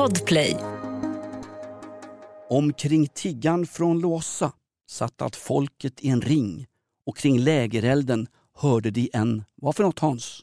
Podplay. Omkring tiggan från Låsa satt allt folket i en ring och kring lägerelden hörde de en, vad för något Hans?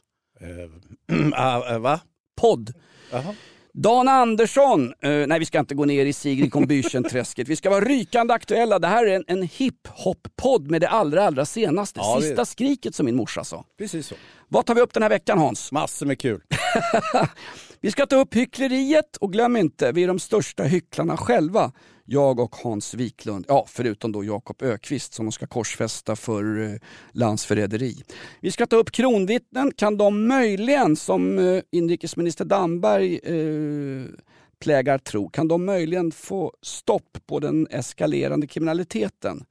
Uh, va? Podd. Jaha. Dan Andersson, eh, nej vi ska inte gå ner i Sigrid Combüchen-träsket. Vi ska vara rykande aktuella. Det här är en, en hiphop-podd med det allra, allra senaste. Ja, det- Sista skriket som min morsa sa. Precis så. Vad tar vi upp den här veckan Hans? Massor med kul. Vi ska ta upp hyckleriet och glöm inte, vi är de största hycklarna själva. Jag och Hans Wiklund, ja förutom då Jakob Ökvist som de ska korsfästa för eh, landsförräderi. Vi ska ta upp kronvittnen, kan de möjligen, som eh, inrikesminister Damberg eh, plägar tro, kan de möjligen få stopp på den eskalerande kriminaliteten?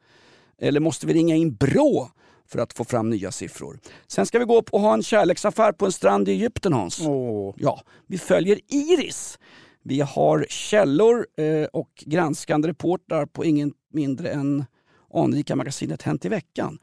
Eller måste vi ringa in Brå för att få fram nya siffror? Sen ska vi gå upp och ha en kärleksaffär på en strand i Egypten Hans. Åh. Ja, vi följer Iris. Vi har källor eh, och granskande reportrar på ingen mindre än anrika magasinet Hänt i veckan.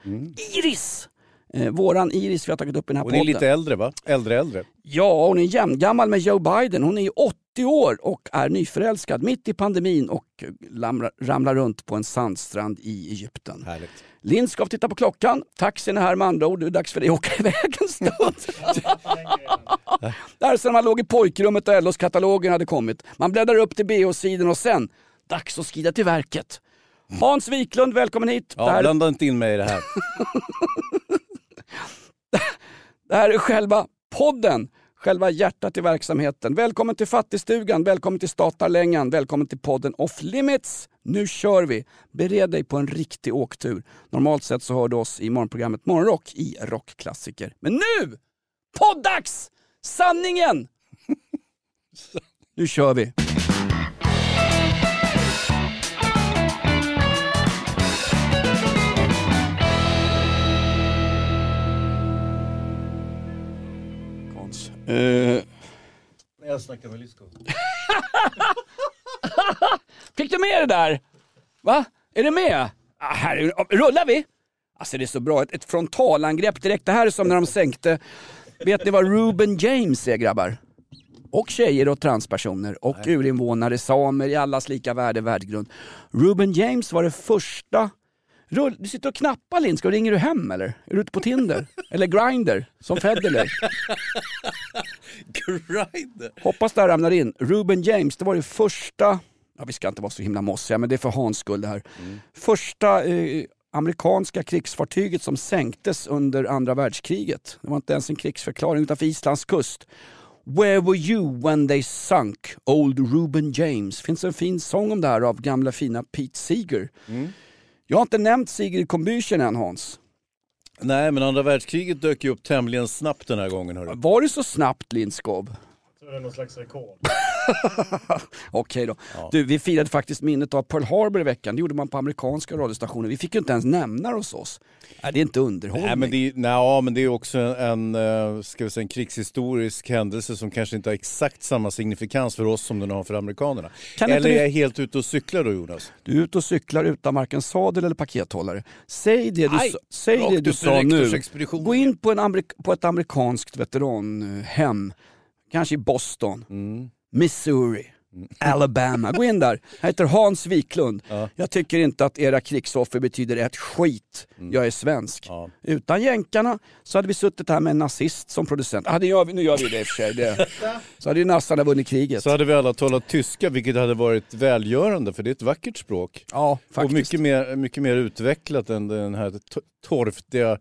Iris! Eh, våran Iris vi har tagit upp i den här Hon podden. är lite äldre va? Äldre äldre. Ja, hon är jämngammal med Joe Biden. Hon är ju 80 år och är nyförälskad mitt i pandemin och ramlar, ramlar runt på en sandstrand i Egypten. Härligt. Lindskov tittar på klockan. Taxin är här med andra ord. Det är dags för dig att åka iväg en stund. Där sen man låg i pojkrummet och LOs katalogen hade kommit. Man bläddrar upp till BH-sidan och sen, dags att skrida till verket. Hans Wiklund, välkommen hit. Ja, det, här, blanda inte in mig i det här. det här är själva podden, själva hjärtat i verksamheten. Välkommen till Fattigstugan, välkommen till Statarlängan, välkommen till podden Off Limits. Nu kör vi! Bered dig på en riktig åktur. Normalt sett så hör du oss i morgonprogrammet Morgonrock i Rockklassiker. Men nu! Poddags! Sanningen! Nu kör vi! Eh, Jag snackar med Lyskov. Fick du med det där? Va? Är det med? Ah, här, är- rullar vi? Alltså det är så bra, ett, ett frontalangrepp direkt. Det här är som när de sänkte, vet ni vad Ruben James är grabbar? Och tjejer och transpersoner och urinvånare, samer i allas lika värde, värdegrund. Ruben James var det första Rull, du sitter och knappar Lindskog, ringer du hem eller? Är du ute på Tinder? Eller Grindr, som Federley? Grinder. Hoppas det här ramlar in. Ruben James, det var det första, ja, vi ska inte vara så himla mossiga men det är för Hans skull det här. Första eh, amerikanska krigsfartyget som sänktes under andra världskriget. Det var inte ens en krigsförklaring utanför Islands kust. Where were you when they sunk, old Ruben James? finns en fin sång om det här av gamla fina Pete Seeger. Jag har inte nämnt Sigrid Combüchen än Hans. Nej, men andra världskriget dök ju upp tämligen snabbt den här gången. Hörru. Var det så snabbt Lindskov? Så det är någon slags rekord. Okej då. Du, vi firade faktiskt minnet av Pearl Harbor i veckan. Det gjorde man på amerikanska radiostationer. Vi fick ju inte ens nämna det hos oss. Nej, det är inte underhållning. Nej, men det är, nej, ja, men det är också en, eh, ska vi säga, en krigshistorisk händelse som kanske inte har exakt samma signifikans för oss som den har för amerikanerna. Kan eller du- är jag helt ute och cyklar då Jonas? Du är ute och cyklar utan varken sadel eller pakethållare. Säg det du, Aj, säg det du sa nu. Gå in på, en amerik- på ett amerikanskt veteranhem. Kanske i Boston, Mm. Missouri, Alabama. Gå in där. Jag heter Hans Wiklund. Jag tycker inte att era krigsoffer betyder ett skit. Jag är svensk. Mm. Ja. Utan jänkarna så hade vi suttit här med en nazist som producent. Ah, det gör vi, nu gör vi det i och för sig. Det. Så hade ju nassarna vunnit kriget. Så hade vi alla talat tyska, vilket hade varit välgörande för det är ett vackert språk. ja, faktiskt. Och mycket mer, mycket mer utvecklat än den här to- torftiga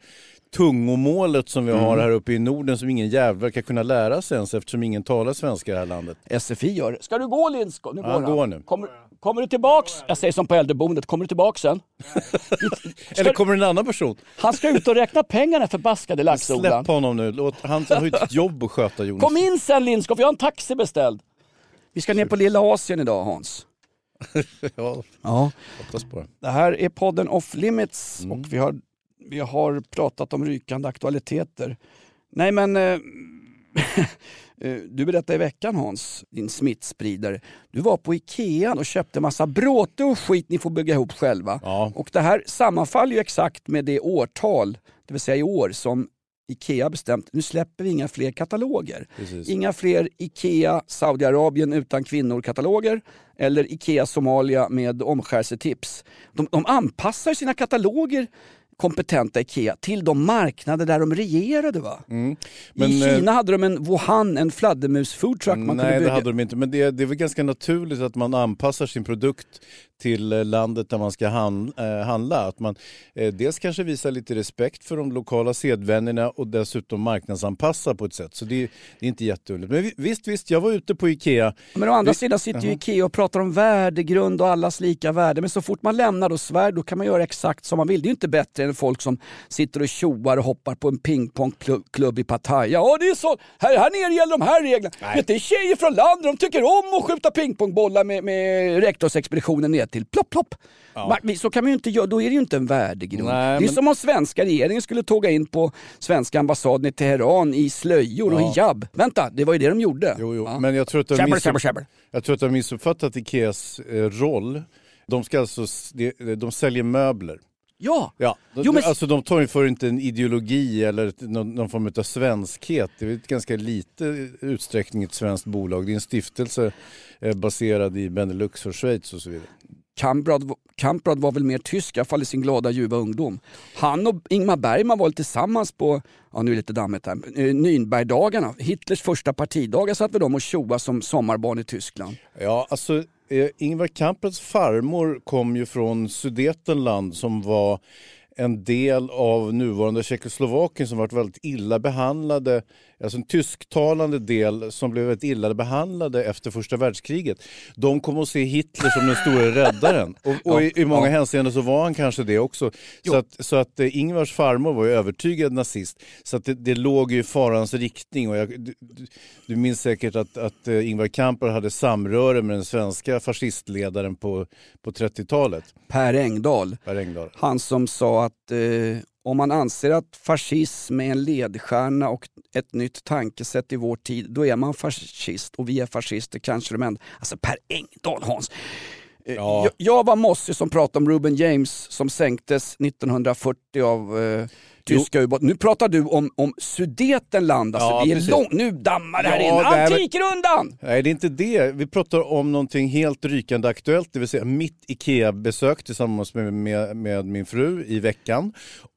tungomålet som vi Mm. har här uppe i Norden som ingen jävel verkar kunna lära sig ens eftersom ingen talar svenska i det här landet. SFI gör det. Ska du gå Lindskog? Nu Ja, går han. gå nu. Kommer, kommer du tillbaks? Jag säger som på äldreboendet, kommer du tillbaks sen? Eller kommer en annan person? Han ska ut och räkna pengarna förbaskade laxodlaren. Släpp honom nu. Låt, han har ju ett jobb att sköta Jonas. Kom in sen Lindskog, vi har en taxi beställd. Vi ska ner på Lilla Asien idag Hans. Ja, Ja. hoppas på det. Det här är podden Off Limits och vi har, vi har pratat om rykande aktualiteter. Nej men, eh, eh, du berättade i veckan Hans, din smittspridare. Du var på Ikea och köpte massa bråte och skit ni får bygga ihop själva. Ja. Och det här sammanfaller ju exakt med det årtal, det vill säga i år, som IKEA bestämt, nu släpper vi inga fler kataloger. Precis. Inga fler IKEA Saudiarabien utan kvinnor-kataloger eller IKEA Somalia med omskärelsetips. De, de anpassar sina kataloger kompetenta IKEA till de marknader där de regerade. Va? Mm. I eh, Kina hade de en Wuhan, en fladdermus-foodtruck man kunde Nej, bygga. det hade de inte. Men det, det är väl ganska naturligt att man anpassar sin produkt till eh, landet där man ska eh, handla. Att man eh, dels kanske visar lite respekt för de lokala sedvänjorna och dessutom marknadsanpassa på ett sätt. Så det, det är inte jätteunderligt. Men vi- visst, visst, jag var ute på IKEA. Men å andra Vi- sidan sitter ju. IKEA och pratar om värdegrund och allas lika värde. Men så fort man lämnar då Sverige då kan man göra exakt som man vill. Det är ju inte bättre än folk som sitter och tjoar och hoppar på en pingpongklubb i Pattaya. Ja, det är så. Här, här nere gäller de här reglerna. Vet, det är tjejer från landet, de tycker om att skjuta pingpongbollar med, med rektorsexpeditionen ner till. Plopp, plopp. Vi- så kan man ju inte göra, då är det ju inte en värdegrund. Nej, det är men- som om svenska regeringen skulle tåga in på svenska ambassaden i Teheran i slöjor och Ja. hijab. Vänta, det var ju det de gjorde. Jo, jo. Ja. Men jag tror att du har missupp- missuppfattat Ikeas eh, roll. De, ska alltså, s- de, de säljer möbler. Ja, Ja, de, Jo, men- alltså de tar ju för inte en ideologi eller någon, någon form av svenskhet. Det är ett ganska lite utsträckning ett svenskt bolag. Det är en stiftelse eh, baserad i Benelux och Schweiz och så vidare. Kamprad, Kamprad var väl mer tysk, i alla fall i sin glada ljuva ungdom. Han och Ingmar Bergman var tillsammans på, ja nu är det lite dammigt här, eh, Nürnbergdagarna. Hitlers första partidagar satt väl de och tjoade som sommarbarn i Tyskland. Ja, alltså eh, Ingvar Kamprads farmor kom ju från Sudetenland som var en del av nuvarande Tjeckoslovakien som varit väldigt illa behandlade, alltså en tysktalande del som blev väldigt illa behandlade efter första världskriget. De kom att se Hitler som den stora räddaren och, och i, i många ja. hänseenden så var han kanske det också. Så att, så att eh, Ingvars farmor var ju övertygad nazist så att det, det låg ju i farans riktning och jag, du, du- minns säkert att, att eh, Ingvar Kamprad hade samröre med den svenska fascistledaren på, på 30-talet, Per Engdahl, Per Engdahl. han som sa att eh, om man anser att fascism är en ledstjärna och ett nytt tankesätt i vår tid, då är man fascist och vi är fascister, kanske de enda. Alltså Per Engdahl Hans. Eh, Ja. Jag, jag var mossig som pratade om Ruben James som sänktes 1940 av eh, tyska ubåtar. Nu pratar du om, om Sudetenland, alltså, Ja, vi är precis. lång, nu dammar det här Ja, in. Antikrundan! Nej, det är inte det. Vi pratar om någonting helt rykande aktuellt, det vill säga mitt IKEA-besök tillsammans med, med, med min fru i veckan.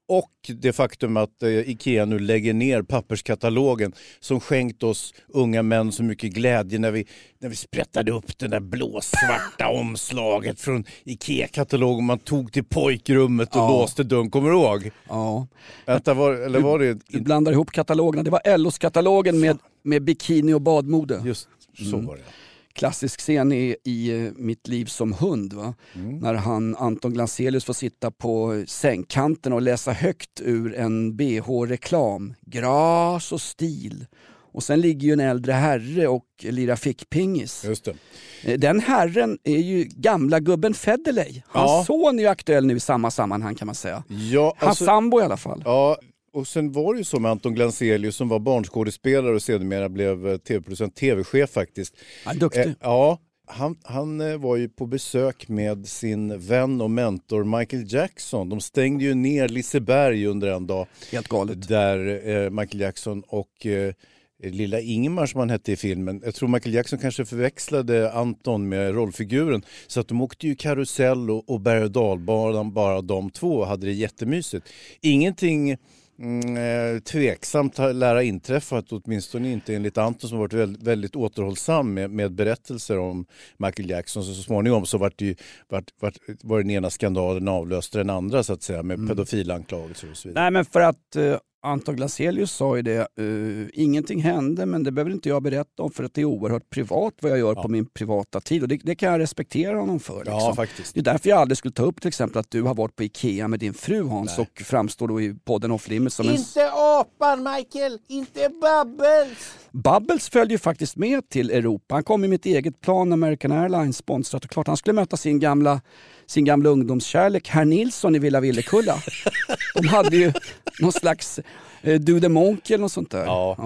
Och det faktum att eh, IKEA nu lägger ner papperskatalogen som skänkt oss unga män så mycket glädje när vi, när vi sprättade upp det där blåsvarta omslaget från IKEA-katalogen man tog till pojkrummet och Ja. låste dörren. Kommer du ihåg? Ja. Vänta, var, eller var det... Du blandar ihop katalogerna. Det var LOs katalogen med, med bikini och badmode. Just så Mm. var det. Klassisk scen i, i eh, Mitt liv som hund. Va? Mm. När han, Anton Glanzelius får sitta på sängkanten och läsa högt ur en bh-reklam. Gras och stil. Och sen ligger ju en äldre herre och lirar fickpingis. Just det. Eh, Den herren är ju gamla gubben Federley. Hans Ja. son är ju aktuell nu i samma sammanhang kan man säga. Ja, Hans alltså- sambo i alla fall. Ja, och sen var det ju så med Anton Glanzelius som var barnskådespelare och sedermera blev eh, tv-producent, tv-chef faktiskt. Är duktig. Eh, ja, han, han eh, var ju på besök med sin vän och mentor Michael Jackson. De stängde ju ner Liseberg under en dag Helt galet. där eh, Michael Jackson och eh, lilla Ingmar som han hette i filmen. Jag tror Michael Jackson kanske förväxlade Anton med rollfiguren. Så att de åkte ju karusell och, och berg och dalbanan bara de två och hade det jättemysigt. Ingenting mm, eh, tveksamt har lära inträffat, åtminstone inte enligt Anton som varit väldigt, väldigt återhållsam med, med berättelser om Michael Jackson. Så, så småningom så vart det ju, vart, vart, var den ena skandalen avlöste den andra så att säga med pedofilanklagelser och så vidare. Nej men för att eh, Anton Glaselius sa ju det, eh, ingenting hände men det behöver inte jag berätta om för att det är oerhört privat vad jag gör Ja. på min privata tid och det, det kan jag respektera honom för. Liksom. Ja, faktiskt. Det är därför jag aldrig skulle ta upp till exempel att du har varit på IKEA med din fru Hans Nej. och framstår då i podden Off Limits som en... Inte apan Michael, inte Bubbles! Bubbles följde ju faktiskt med till Europa. Han kom i mitt eget plan, American Airlines sponsrat och klart han skulle möta sin gamla, sin gamla ungdomskärlek, herr Nilsson i Villa Villekulla. De hade ju någon slags eh, Do the Monkey eller något sånt där. Ja.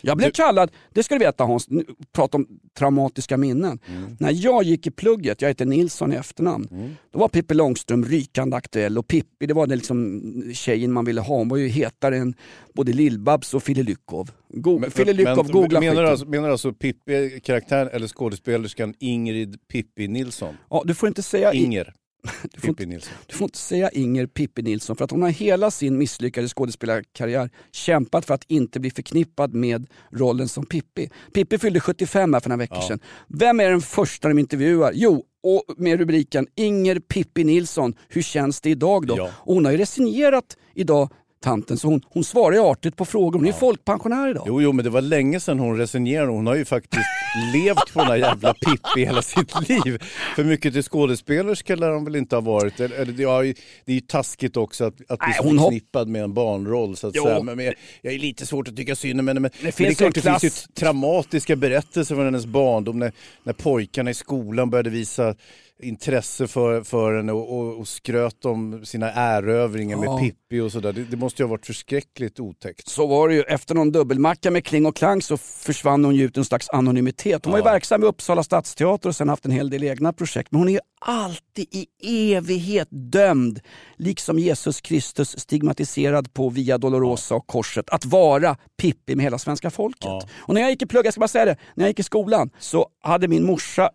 Jag blev Du- kallad, det ska du veta Hans, nu prata om traumatiska minnen. Mm. När jag gick i plugget, jag heter Nilsson i efternamn, Mm. då var Pippi Långström rykande aktuell och Pippi det var den liksom tjejen man ville ha. Hon var ju hetare än både Lill-Babs och Fille Lyckov. Go- Fille Lyckov, googla menar, du alltså, menar du alltså Pippi, karaktären eller skådespelerskan Ingrid Pippi Nilsson? Ja, du får inte säga Inger du får, inte, du får inte säga Inger Pippi Nilsson för att hon har hela sin misslyckade skådespelarkarriär kämpat för att inte bli förknippad med rollen som Pippi. Pippi fyllde 75 här för några veckor Ja. sedan. Vem är den första de intervjuar? Jo, och med rubriken Inger Pippi Nilsson, hur känns det idag då? Ja. Och hon har ju resignerat idag, tanten, så hon, hon svarar ju artigt på frågor. Hon är ju folkpensionär idag. Jo, jo, men det var länge sedan hon resignerade. Hon har ju faktiskt levt på den här jävla Pippi hela sitt liv. För mycket till skådespelerska lär hon väl inte ha varit. Eller, eller, det, ja, det är ju taskigt också att, att bli hon förknippad med en barnroll. Så att Jo. säga. Men, men jag, jag är lite svårt att tycka synd om henne. Men, men det, finns är klart, en det finns ju klass- traumatiska berättelser från hennes barndom. När, när pojkarna i skolan började visa intresse för, för henne och, och, och skröt om sina erövringar Ja. med Pippi och sådär. Det, det måste ju ha varit förskräckligt otäckt. Så var det ju. Efter någon dubbelmacka med Kling och Klang så försvann hon ju ut i en slags anonymitet. Hon var ju Ja. verksam vid Uppsala stadsteater och sen haft en hel del egna projekt. Men hon är ju alltid i evighet dömd, liksom Jesus Kristus stigmatiserad på Via Dolorosa och korset, att vara Pippi med hela svenska folket. Ja. Och när jag gick i plugg, jag ska bara säga det, när jag gick i skolan så hade min morsa,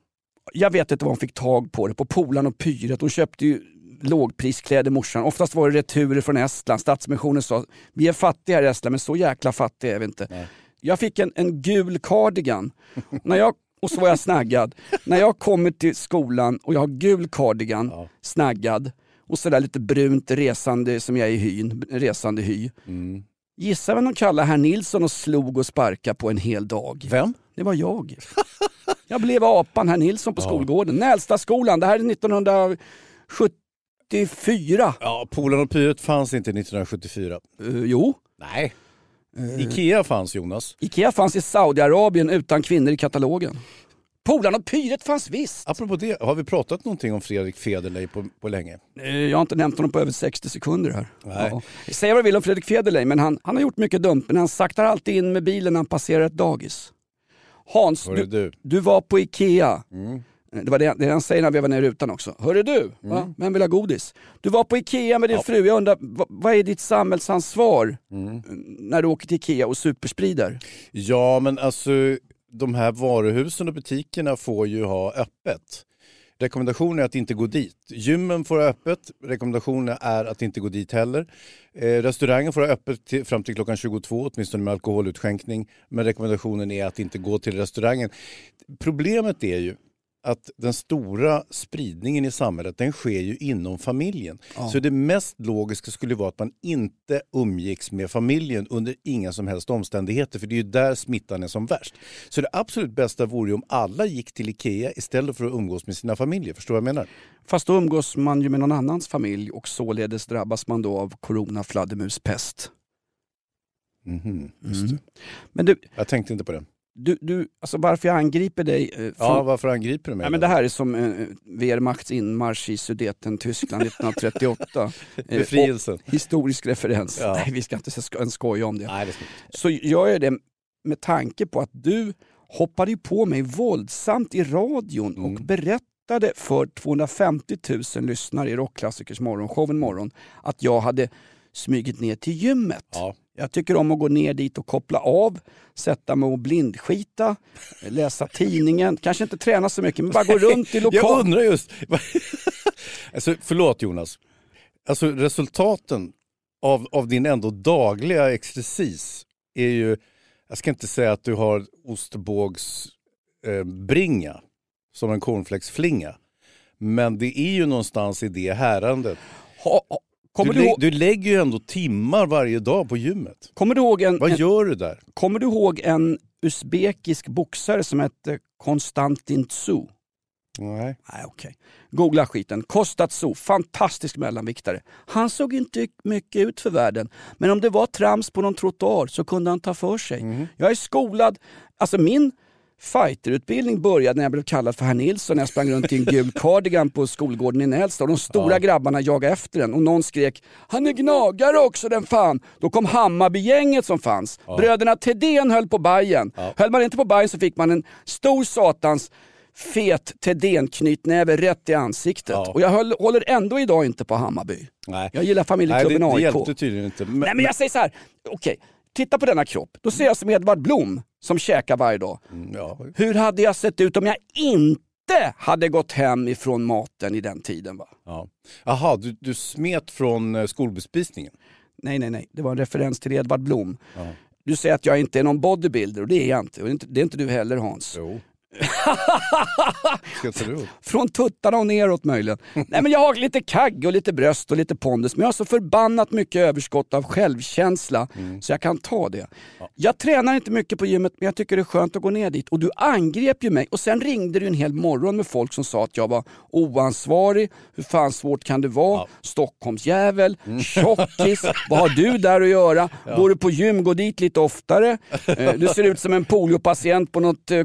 jag vet inte var hon fick tag på det, på Polan och Pyret. Hon köpte ju lågpriskläder morsan. Oftast var det returer från Estland. Stadsmissionen sa, vi är fattiga här i Estland men så jäkla fattiga är vi inte. Nej. Jag fick en, en gul cardigan. när jag, och så var jag snaggad. när jag kommer till skolan och jag har gul cardigan, Ja. snaggad och sådär lite brunt resande som jag är i hyn, resande hy. Mm. Gissa vem de kallar herr Nilsson och slog och sparka på en hel dag. Vem? Det var jag. Jag blev apan herr Nilsson på Ja. skolgården. Nälstaskolan, det här är 1974. Ja, Polen och Pyret fanns inte 1974. Uh, jo. Nej. Eh, Ikea fanns Jonas. Ikea fanns i Saudiarabien utan kvinnor i katalogen. Polarn och Pyret fanns visst. Apropå det, har vi pratat någonting om Fredrik Federley på, på länge? Eh, Jag har inte nämnt honom på över 60 sekunder här. Nej. Ja. Säg vad du vill om Fredrik Federley, men han, han har gjort mycket dumt. Men han saktar alltid in med bilen när han passerar ett dagis. Hans, du, du. du var på Ikea. Mm. Det var det, det han säger när vi var ner i rutan också. Hörru du, va? vem vill ha godis? Du var på Ikea med din Ja. fru, jag undrar, vad, vad är ditt samhällsansvar Mm. när du åker till Ikea och supersprider? Ja, men alltså de här varuhusen och butikerna får ju ha öppet. Rekommendationen är att inte gå dit. Gymmen får ha öppet. Rekommendationen är att inte gå dit heller. Eh, restaurangen får ha öppet till, fram till klockan 22, åtminstone med alkoholutskänkning. Men rekommendationen är att inte gå till restaurangen. Problemet är ju att den stora spridningen i samhället den sker ju inom familjen. Ja. Så det mest logiska skulle vara att man inte umgicks med familjen under inga som helst omständigheter för det är ju där smittan är som värst. Så det absolut bästa vore ju om alla gick till Ikea istället för att umgås med sina familjer. Förstår vad jag menar? Fast då umgås man ju med någon annans familj och således drabbas man då av corona, fladdermus, pest. Mhm. Mm. Men du, Jag tänkte inte på det. Du, du alltså varför jag angriper dig? eh, Ja, varför angriper du mig? Nej, men det här är som eh, Wehrmachts inmarsch i Sudeten, Tyskland 1938. Eh, Befrielsen. och historisk referens. Ja. Nej, vi ska inte ens skoja om det. Nej, det ska inte. Så gör jag det med tanke på att du hoppade på mig våldsamt i radion och Mm. berättade för 250 000 lyssnare i Rockklassikers morgonshow en morgon att jag hade smugit ner till gymmet. Ja. Jag tycker om att gå ner dit och koppla av, sätta mig och blindskita, läsa tidningen, kanske inte träna så mycket men bara gå runt i Jag lokal. undrar just... alltså, förlåt Jonas. Alltså resultaten av, av din ändå dagliga exercis är ju... Jag ska inte säga att du har ostbågsbringa eh, bringa, som en cornflakesflinga. Men det är ju någonstans i det härandet. Ha, kommer, Du, du, ihåg, du lägger ju ändå timmar varje dag på gymmet. kommer, du ihåg en, Vad en, gör du där? kommer du ihåg en usbekisk boxare som hette Konstantin Tsu? Nej. Nej, okej. Googla skiten. Kostat så. Fantastisk mellanviktare. Han såg inte mycket ut för världen. Men om det var trams på någon trottoar så kunde han ta för sig. Mhm. Jag är skolad. Alltså min fighterutbildning började när jag blev kallad för herr Nilsson när jag sprang runt i en gul cardigan på skolgården i Nälsta och de stora grabbarna jagade efter den och någon skrek “Han är gnagare också den fan!” Då kom Hammarbygänget som fanns. Bröderna Thedéen höll på Bajen. Höll man inte på Bajen så fick man en stor satans fet Thedéen-knytnäve rätt i ansiktet. Ja. Och jag höll, håller ändå idag inte på Hammarby. Nej. Jag gillar det, familjeklubben det AIK. hjälpte tydligen inte. Men, Nej men jag säger så här. okej, titta på denna kropp. Då ser jag som Edvard Blom som käkar varje dag. ja, Hur hade jag sett ut om jag inte hade gått hem ifrån maten i den tiden? Va? ja. Aha, du, du smet från eh, skolbespisningen? Nej, nej, nej. Det var en referens till Edvard Blom. Ja. Du säger att jag inte är någon bodybuilder och det är jag inte. Och det är inte, det är inte du heller Hans. Jo. Från tuttarna och neråt möjligen. Nej men jag har lite kagg och lite bröst och lite pondus men jag har så förbannat mycket överskott av självkänsla så jag kan ta det. Jag tränar inte mycket på gymmet men jag tycker det är skönt att gå ner dit. Och du angrep ju mig. Och sen ringde du en hel morgon med folk som sa att jag var oansvarig, hur fan svårt kan det vara, Stockholmsjävel, tjockis, vad har du där att göra? Går du på gym, gå dit lite oftare. Eh, Du ser ut som en poliopatient på något eh,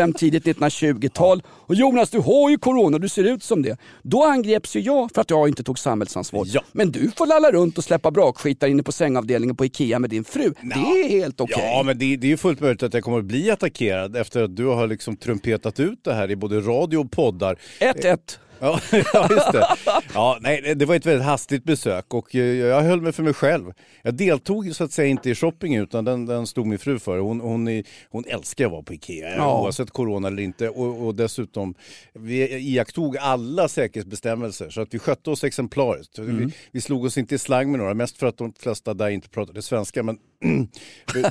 konvalescenthem tidigt 1920-tal. Och Jonas, du har ju corona, du ser ut som det. Då angreps ju jag för att jag inte tog samhällsansvar. Ja. Men du får lalla runt och släppa brakskit där inne på sängavdelningen på IKEA med din fru. Det är helt okej. Ja, men det, det är ju fullt möjligt att jag kommer att bli attackerad efter att du har liksom trumpetat ut det här i både radio och poddar. 1-1. Ja, just det. Ja, nej, det var ett väldigt hastigt besök och eh, jag höll mig för mig själv. Jag deltog så att säga inte i shoppingen utan den, den stod min fru för. Hon, hon, hon älskar att vara på Ikea Ja. oavsett corona eller inte och, och dessutom vi iakttog alla säkerhetsbestämmelser så att vi skötte oss exemplariskt. Vi, vi slog oss inte i slang med några, mest för att de flesta där inte pratade svenska men,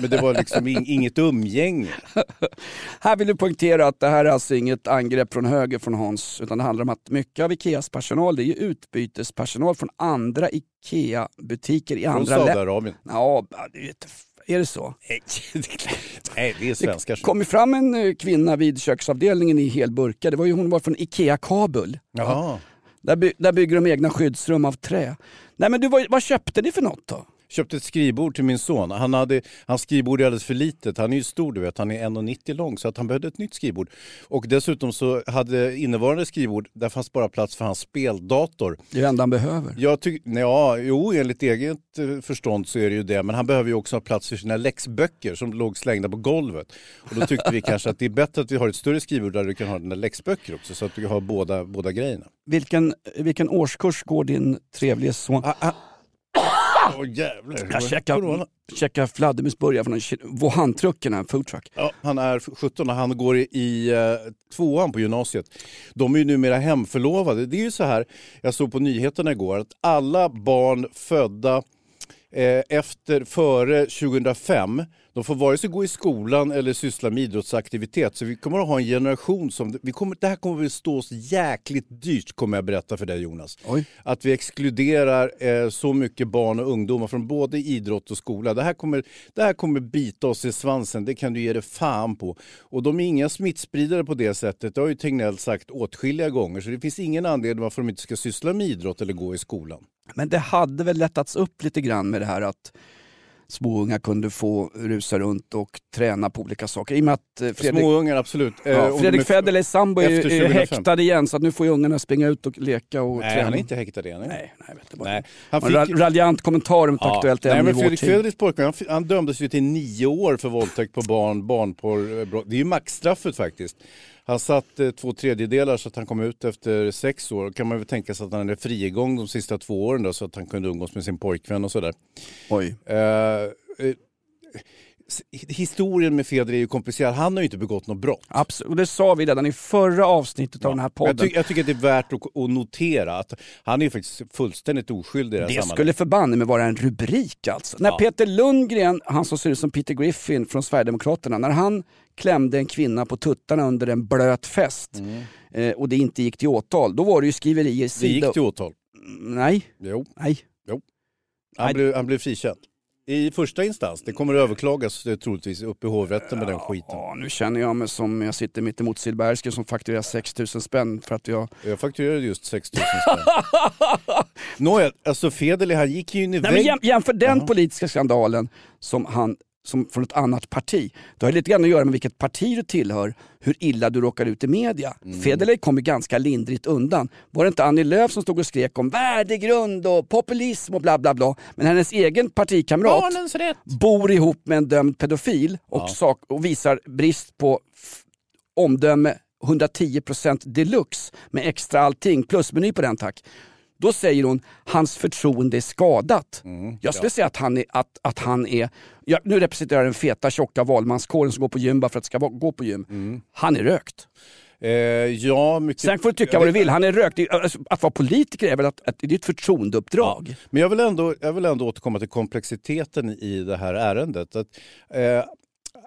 men det var liksom in, inget umgänge. Här vill du poängtera att det här är alltså inget angrepp från höger från Hans, utan det handlar om att mycket av Ikeas personal det är ju utbytespersonal från andra Ikea-butiker i Från andra länder. Saudiarabien. Ja, det är det så? Nej, det är svenskar. Det kom ju fram en eh, kvinna vid köksavdelningen i helburka. Det var ju hon var från Ikea Kabul. Jaha. Där, by, där bygger de egna skyddsrum av trä. Nej men du, vad, vad köpte ni för något då? Köpte ett skrivbord till min son. Han hade, hans skrivbord är alldeles för litet. Han är ju stor, du vet. Han är 1,90 lång så att han behövde ett nytt skrivbord. Och dessutom så hade innevarande skrivbord, där fanns bara plats för hans speldator. Det är det enda han behöver. Jag tyck, ja, jo, enligt eget eh, förstånd så är det ju det. Men han behöver ju också ha plats för sina läxböcker som låg slängda på golvet. Och då tyckte vi kanske att det är bättre att vi har ett större skrivbord där du kan ha dina läxböcker också. Så att du har båda, båda grejerna. Vilken, vilken årskurs går din trevlige son? Ah, ah. Åh jävlar. Jag checkar, checkar fladdermusburgare från Wuhan-trucken, en foodtruck. Ja, han är 17 och han går i, eh, tvåan på gymnasiet. De är ju numera hemförlovade. Det är ju så här, jag såg på nyheterna igår, att alla barn födda efter, före 2005, de får vare sig gå i skolan eller syssla med idrottsaktivitet. Så vi kommer att ha en generation som, vi kommer, det här kommer att stå oss jäkligt dyrt kommer jag berätta för dig Jonas. Oj. Att vi exkluderar eh, så mycket barn och ungdomar från både idrott och skola. Det här, kommer, det här kommer bita oss i svansen, det kan du ge dig fan på. Och de är inga smittspridare på det sättet, det har ju Tegnell sagt åtskilliga gånger. Så det finns ingen anledning varför de inte ska syssla med idrott eller gå i skolan. Men det hade väl lättats upp lite grann med det här att småungar kunde få rusa runt och träna på olika saker. I att eh, Fredrik, Småungar, absolut. Eh, ja, Fredrik Federleys sambo är, är 2005. häktad igen så att nu får ju ungarna springa ut och leka och Nej, träna. han är inte häktad än. Nej. Nej, nej, vet bara. Nej. Han En ra- raljant kommentar om ett aktuellt Nej, ämne men i vår Fredrik. Federleys pojkvän, han, han dömdes ju till nio år för våldtäkt på barn, barnporrbrott. Det är ju maxstraffet faktiskt. Han satt eh, två tredjedelar så att han kom ut efter sex år. Då kan man väl tänka sig att han hade frigång de sista två åren då, så att han kunde umgås med sin pojkvän och sådär. Oj. Eh, eh, historien med Feder är ju komplicerad. Han har ju inte begått något brott. Absolut, och det sa vi redan i förra avsnittet av den här podden. Jag, ty- jag tycker att det är värt att, att notera att han är ju faktiskt fullständigt oskyldig i det här Det sammanhanget. skulle förbanne mig vara en rubrik alltså. När Ja. Peter Lundgren, han som ser ut som Peter Griffin från Sverigedemokraterna, när han klämde en kvinna på tuttarna under en blöt fest eh, och det inte gick till åtal, då var det ju skriverier Mm. Det sida gick till åtal. Nej, Jo. nej. Han, Nej. blev, han blev frikänd. I första instans. Det kommer att överklagas eh, troligtvis upp i hovrätten med den skiten. Ja, nu känner jag mig som jag sitter mitt emot Silbersky som fakturerar 6000 spänn för att jag... Jag fakturerade just 6 000 spänn. Nåja, alltså Federley han gick ju in i Nej, men vägg. jäm, jämför den politiska skandalen som han som från ett annat parti. Det har lite grann att göra med vilket parti du tillhör, hur illa du råkar ut i media. Mm. Federley kom ju ganska lindrigt undan. Var det inte Annie Lööf som stod och skrek om värdegrund och populism och bla bla bla. Men hennes egen partikamrat bor ihop med en dömd pedofil och, ja. sak, och visar brist på omdöme 110% deluxe med extra allting, plusmeny på den tack. Då säger hon hans förtroende är skadat. Mm, jag skulle ja. säga att han är, att, att han är ja, nu representerar jag den feta tjocka valmanskåren som går på gym bara för att det ska gå på gym. Mm. Han är rökt. Eh, ja, mycket... Sen får du tycka vad du vill, han är rökt. Alltså, att vara politiker är väl att, att, det är ett förtroendeuppdrag. Ja. Men jag vill, ändå, jag vill ändå återkomma till komplexiteten i det här ärendet. Att, eh,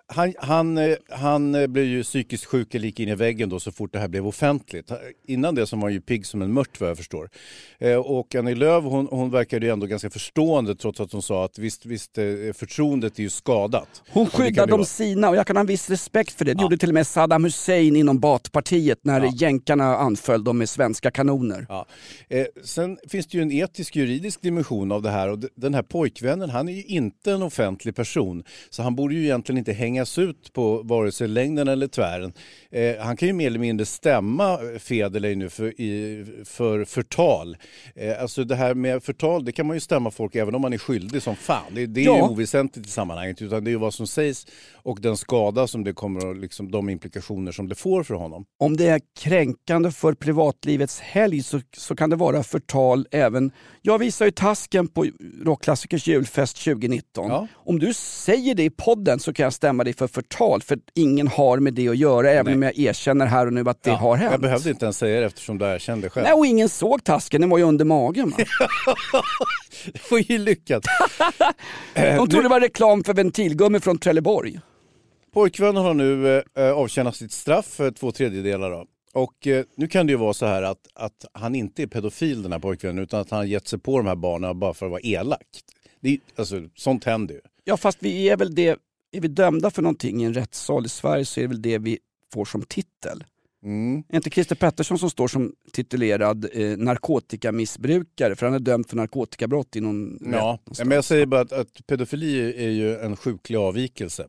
han, han, eh, han eh, blev ju psykiskt sjuk eller gick in i väggen då så fort det här blev offentligt. Innan det så var han ju pigg som en mört vad jag förstår. Eh, och Annie Lööf hon, hon verkade ju ändå ganska förstående trots att hon sa att visst, visst förtroendet är ju skadat. Hon skyddar de sina och jag kan ha en viss respekt för det. Det ja. gjorde till och med Saddam Hussein inom Baathpartiet när ja. jänkarna anföll dem med svenska kanoner. Ja. Eh, sen finns det ju en etisk juridisk dimension av det här och den här pojkvännen han är ju inte en offentlig person så han borde ju egentligen inte hänga hängas ut på vare sig längden eller tvären. Eh, han kan ju mer eller mindre stämma Federley nu för, i, för förtal. Eh, alltså det här med förtal, det kan man ju stämma folk även om man är skyldig som fan. Det, det är ja. ju oväsentligt i sammanhanget utan det är ju vad som sägs och den skada som det kommer och liksom de implikationer som det får för honom. Om det är kränkande för privatlivets helg så, så kan det vara förtal även... Jag visar ju tasken på Rockklassikers julfest 2019. Ja. Om du säger det i podden så kan jag stämma dig för förtal för ingen har med det att göra även Nej. om jag erkänner här och nu att det ja, har hänt. Jag behövde inte ens säga det eftersom du erkände själv. Nej och ingen såg tasken, den var ju under magen. det var ju lyckat. De trodde det var reklam för ventilgummi från Trelleborg. Pojkvännen har nu eh, avtjänat sitt straff för två tredjedelar. Då. Och eh, nu kan det ju vara så här att, att han inte är pedofil den här pojkvännen utan att han har gett sig på de här barnen bara för att vara elak. Det alltså, sånt händer ju. Ja fast vi är väl det, är vi dömda för någonting i en rättssal i Sverige så är det väl det vi får som titel. Mm. Är inte Christer Pettersson som står som titulerad eh, narkotikamissbrukare för han är dömd för narkotikabrott i någon Ja, men jag säger bara att, att pedofili är ju en sjuklig avvikelse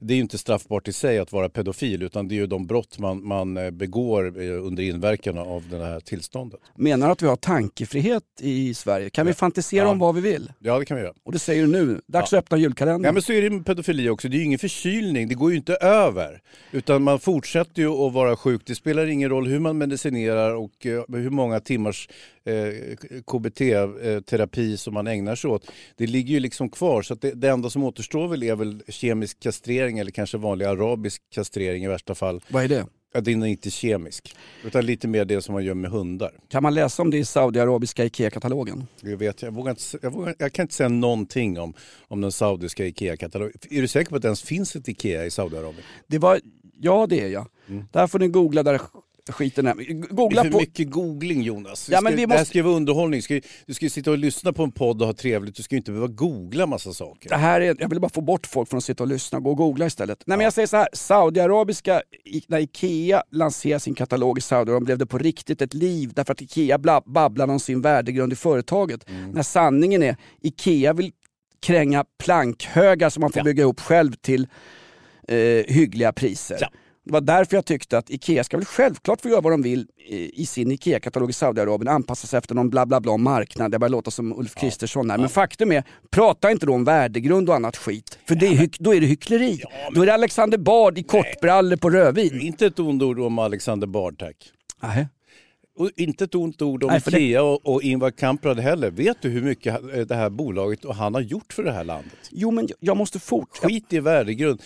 det är ju inte straffbart i sig att vara pedofil utan det är ju de brott man, man eh, begår eh, under inverkan av det här tillståndet. Menar du att vi har tankefrihet i Sverige? Kan vi fantisera ja. om vad vi vill? Ja det kan vi göra. Och det säger du nu, dags ja. att öppna julkalendern. Ja men så är det med pedofili också, det är ju ingen förkylning, det går ju inte över. Utan man fortsätter ju att vara sjuk, det spelar ingen roll hur man medicinerar och eh, hur många timmars eh, KBT-terapi som man ägnar sig åt. Det ligger ju liksom kvar så det, det enda som återstår väl är väl kemisk kastrering eller kanske vanlig arabisk kastrering i värsta fall. Vad är det? Ja, den är inte kemisk, utan lite mer det som man gör med hundar. Kan man läsa om det i saudiarabiska IKEA-katalogen? Jag vet, jag, vågar inte, jag, vågar, jag kan inte säga någonting om, om den saudiska IKEA-katalogen. Är du säker på att det ens finns ett IKEA i Saudiarabien? Det var, ja, det är jag. Mm. Där får ni googla där skiten här. Googla det är för på... mycket googling Jonas. Ja, ska, men vi måste... Det här ska ju vara underhållning. Ska, du ska ju sitta och lyssna på en podd och ha trevligt. Du ska ju inte behöva googla massa saker. Det här är, jag vill bara få bort folk från att sitta och lyssna. Gå och googla istället. Nej, men jag säger så här. Saudiarabiska, när Ikea lanserade sin katalog i Saudiarabien blev det på riktigt ett liv därför att Ikea babblade om sin värdegrund i företaget. Mm. När sanningen är, Ikea vill kränga plankhögar som man får ja. bygga ihop själv till eh, hyggliga priser. Ja. Det var därför jag tyckte att IKEA ska väl självklart få göra vad de vill i sin IKEA-katalog i Saudiarabien, anpassa sig efter någon bla bla bla marknad. Jag börjar låta som Ulf Kristersson här. Men faktum är, prata inte då om värdegrund och annat skit. För det är då är det hyckleri. Ja, men... Då är det Alexander Bard i kortbrallor på rödvin. Inte ett ont ord om Alexander Bard tack. Nej. Och inte ett ont ord om Nej, Ikea det... och, och Ingvar Kamprad heller. Vet du hur mycket eh, det här bolaget och han har gjort för det här landet? Jo, men jag måste fortsätta. Skit i värdegrund.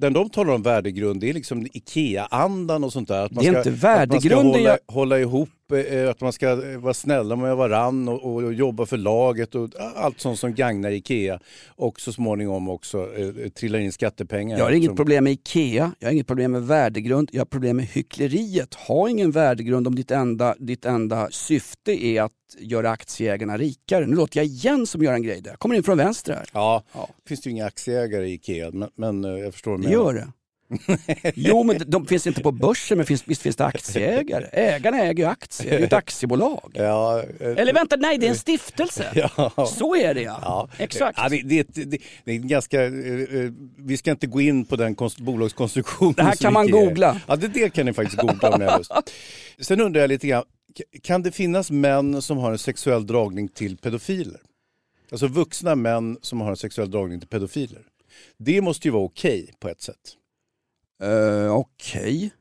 När de talar om värdegrund, det är liksom Ikea-andan och sånt där. Att man det är ska, inte värdegrund. Att man ska hålla, jag... hålla ihop Eh, att man ska eh, vara snälla med varann och, och jobba för laget och allt sånt som gagnar IKEA. Och så småningom också eh, trillar in skattepengar. Jag har inget problem med IKEA, jag har inget problem med värdegrund, jag har problem med hyckleriet. Ha ingen värdegrund om ditt enda, ditt enda syfte är att göra aktieägarna rikare. Nu låter jag igen som gör en grej där. Jag kommer in från vänster här. Ja, ja. det finns ju inga aktieägare i IKEA men, men jag förstår. Det gör det. Jo, men de, finns inte på börsen, men finns, visst finns det aktieägare. Ägarna äger ju aktier, det är ju ett aktiebolag. Ja, eh, Eller vänta, nej det är en stiftelse. Ja. Så är det ja. Ja, Exakt. Ja, det, det, det, det är ganska, eh, eh, vi ska inte gå in på den konst, bolagskonstruktionen. Det här kan man googla. Ja, det, det kan ni faktiskt googla om ni har lust. Sen undrar jag lite grann, kan det finnas män som har en sexuell dragning till pedofiler? Alltså vuxna män som har en sexuell dragning till pedofiler. Det måste ju vara okej på ett sätt. Uh, Okej.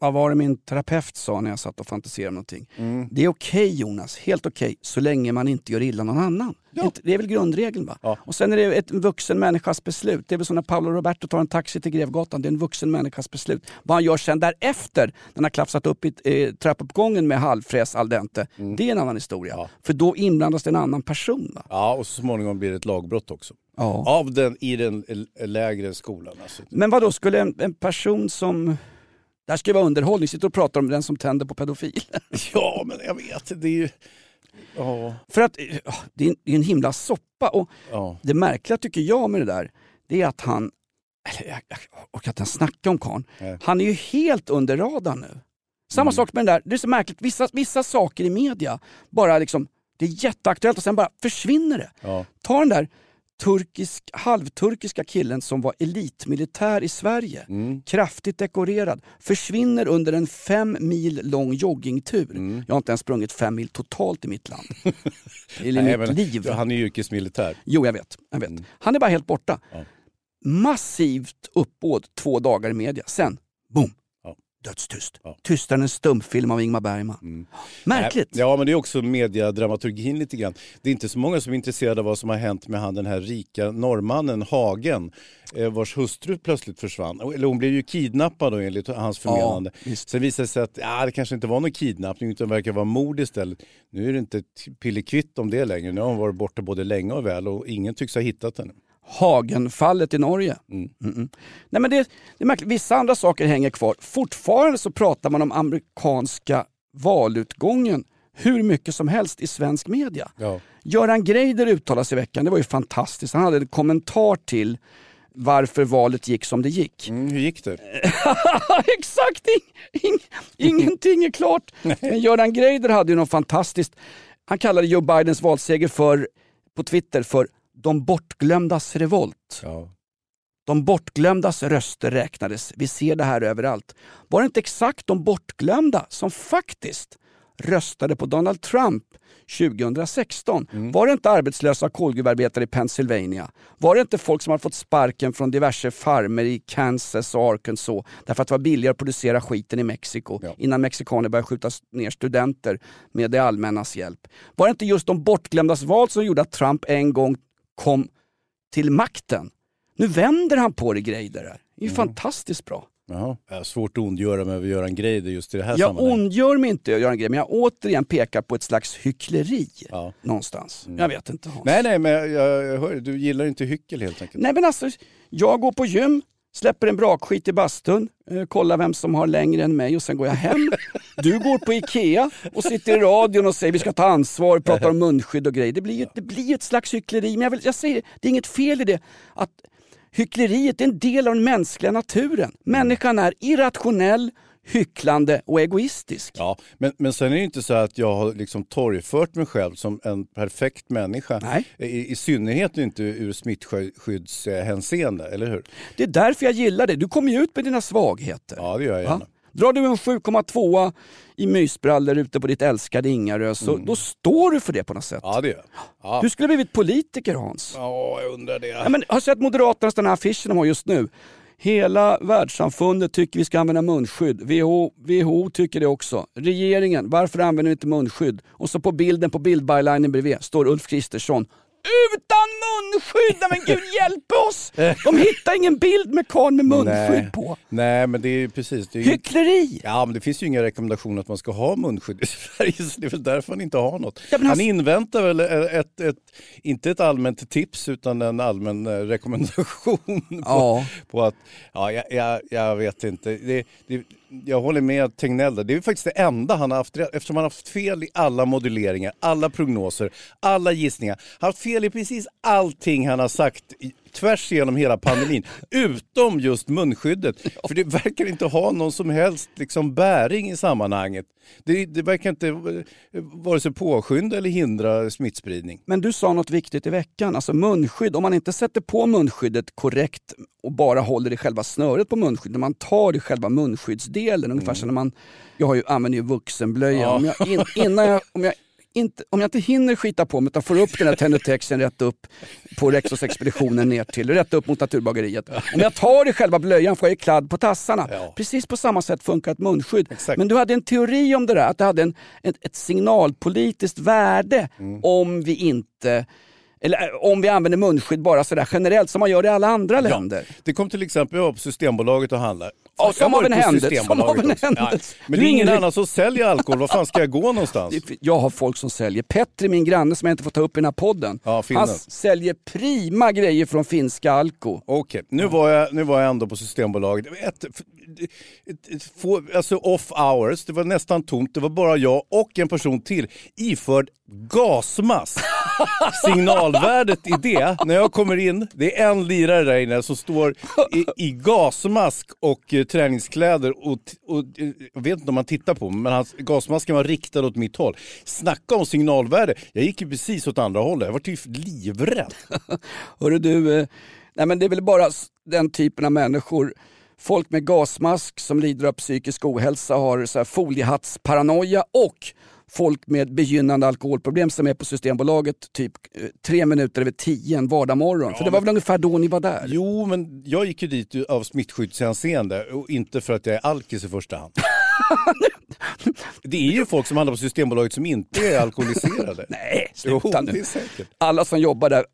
Vad var det min terapeut sa när jag satt och fantiserade om någonting? Mm. Det är okej Jonas, helt okej, så länge man inte gör illa någon annan. Ja. Det är väl grundregeln va? Ja. Och sen är det ett vuxen människas beslut. Det är väl som när Paolo Roberto tar en taxi till Grevgatan, det är en vuxen människas beslut. Vad han gör sen därefter, när han har klafsat upp i eh, trappuppgången med halvfräs al dente, det är en annan historia. Mm. Ja. För då inblandas det en annan person. Va? Ja, och så småningom blir det ett lagbrott också. Ja. Av den, I den lägre skolan. Alltså. Men vad då skulle en, en person som... Det här ska ju vara underhållning, sitter och pratar om den som tänder på pedofil. Ja, men jag vet, det är ju... Ja, För att det är en, det är en himla soppa. Och ja. det märkliga tycker jag med det där, det är att han... Eller jag, jag orkar inte ens snacka om karln. Han är ju helt under radarn nu. Samma Mm. sak med den där, det är så märkligt, vissa, vissa saker i media, bara liksom, det är jätteaktuellt och sen bara försvinner det. ja. Ta den där turkisk, halvturkiska killen som var elitmilitär i Sverige. Mm. kraftigt dekorerad, försvinner under en fem mil lång joggingtur. Mm. Jag har inte ens sprungit fem mil totalt i mitt land. Eller i Nej, mitt men liv. Han är yrkesmilitär. Jo, jag vet. Jag vet. Mm. Han är bara helt borta. Ja. Massivt uppbåd två dagar i media. Sen, boom! Ja. Dödstyst. Ja. Tystare än en stumfilm av Ingmar Bergman. Mm. Märkligt. Ja, men det är också mediadramaturgin lite grann. Det är inte så många som är intresserade av vad som har hänt med han den här rika norrmannen Hagen, eh, vars hustru plötsligt försvann. Eller hon blev ju kidnappad då, enligt hans förmenande. visst. Sen visade det sig att ja, det kanske inte var någon kidnappning utan det verkar vara mord istället. Nu är det inte pillekvitt om det längre. Nu har hon varit borta både länge och väl och ingen tycks ha hittat henne. Hagenfallet i Norge. Mm. Mm-mm. Nej, men det, det är märkligt. Vissa andra saker hänger kvar. Fortfarande så pratar man om amerikanska valutgången hur mycket som helst i svensk media. Ja. Göran Greider uttalade sig i veckan, det var ju fantastiskt. Han hade en kommentar till varför valet gick som det gick. Mm, hur gick det? Exakt! Ing, ing, ingenting är klart. Men Göran Greider hade ju något fantastiskt. Han kallade Joe Bidens valseger för, på Twitter för de bortglömdas revolt. Ja. De bortglömdas röster räknades. Vi ser det här överallt. Var det inte exakt de bortglömda som faktiskt röstade på Donald Trump 2016? Var det inte arbetslösa kolgruvarbetare i Pennsylvania? Var det inte folk som har fått sparken från diverse farmer i Kansas och Arkansas därför att det var billigare att producera skiten i Mexiko Ja. innan mexikaner började skjuta ner studenter med det allmännas hjälp? Var det inte just de bortglömdas val som gjorde att Trump en gång kom till makten? Nu vänder han på det Greider. Det är ju fantastiskt bra. Jaha. Jag svårt att ondgöra mig över Göran Greider just i det här Jag sammanhanget. ondgör mig inte Göran Greider, men jag återigen pekar på ett slags hyckleri Ja. någonstans. Jag vet inte Hans. Nej, nej, men jag, jag hör, du gillar inte hyckel helt enkelt. Nej men alltså, jag går på gym, släpper en brakskit i bastun, eh, kollar vem som har längre än mig och sen går jag hem. Du går på Ikea och sitter i radion och säger vi ska ta ansvar, pratar om munskydd och grejer. Det blir ju det blir ett slags hyckleri, men jag, vill, jag säger det, det är inget fel i det. Att hyckleriet är en del av den mänskliga naturen. Människan är irrationell, hycklande och egoistisk. Ja, men, men sen är det inte så att jag har liksom torgfört mig själv som en perfekt människa. Nej. I, I synnerhet inte ur smittskyddshänseende, eller hur? Det är därför jag gillar det. Du kommer ju ut med dina svagheter. Ja, det gör jag gärna. Drar du en 7,2 i mysbrallor ute på ditt älskade Ingarö så då står du för det på något sätt. Ja, det gör. Ja, Du skulle blivit politiker Hans. ja jag undrar det. Ja, men, har du sett Moderaternas den här affischen de har just nu? Hela världssamfundet tycker vi ska använda munskydd. WHO, WHO tycker det också. Regeringen, varför använder vi inte munskydd? Och så på bilden på bildbylinen bredvid står Ulf Kristersson. Utan munskydd! Men gud hjälp oss! De hittar ingen bild med karln med munskydd Nej. på. Nej, men det är ju precis. Det är ju... Hyckleri! Ja, men det finns ju inga rekommendationer att man ska ha munskydd i Sverige, så det är väl därför han inte har något. Ja, han han- inväntar väl ett, ett, ett, inte ett allmänt tips, utan en allmän eh, rekommendation på, Ja. på att, ja, jag, jag, jag vet inte. Det, det, jag håller med Tegnell där. Det är faktiskt det enda han har haft rätt, eftersom han har haft fel i alla modelleringar, alla prognoser, alla gissningar. Han har haft fel i precis allting han har sagt tvärs igenom hela pandemin. utom just munskyddet. För det verkar inte ha någon som helst liksom, bäring i sammanhanget. Det, det verkar inte eh, vare sig påskynda eller hindra smittspridning. Men du sa något viktigt i veckan, alltså munskydd. Om man inte sätter på munskyddet korrekt och bara håller i själva snöret på munskyddet, när man tar i själva munskyddsdelen, ungefär som när man, jag har ju, använder ju vuxenblöja. Ja. Om, jag, in, innan jag, om, jag inte, om jag inte hinner skita på mig utan får upp den här Tenutexen rätt upp på Rexos-expeditionen ner till, rätt upp mot Naturbageriet. Om jag tar i själva blöjan får jag ju kladd på tassarna. Ja. Precis på samma sätt funkar ett munskydd. Exakt. Men du hade en teori om det där, att det hade en, ett, ett signalpolitiskt värde Mm. om vi inte eller äh, om vi använder munskydd bara sådär generellt som man gör i alla andra länder. Det kom till exempel, jag var på Systembolaget och handlade. Ja, som av en händelse, som av en händelse. Men det är ingen annan som säljer alkohol, var fan ska jag gå någonstans? Jag har folk som säljer. Petri, min granne som jag inte får ta upp i den här podden. Ja, han säljer prima grejer från finska Alko. Okej, nu, var jag, nu var jag ändå på Systembolaget. Ett, ett, ett, ett, få, alltså off hours, det var nästan tomt. Det var bara jag och en person till iförd gasmask. Signalvärdet i det, när jag kommer in, det är en lirare där inne som står i, i gasmask och eh, träningskläder och, och eh, jag vet inte om han tittar på mig, men hans, gasmasken var riktad åt mitt håll. Snacka om signalvärde, jag gick ju precis åt andra hållet, jag var typ livrädd. Hörru du, eh, nej men det är väl bara den typen av människor. Folk med gasmask som lider av psykisk ohälsa har så här foliehattsparanoia och folk med begynnande alkoholproblem som är på Systembolaget typ eh, tre minuter över tio en vardagsmorgon. För det var väl ungefär då ni var där? Jo, men jag gick ju dit av smittskyddshänseende och inte för att jag är alkis i första hand. Det är ju folk som handlar på Systembolaget som inte är alkoholiserade. Nej, sluta nu. Alla som jobbar där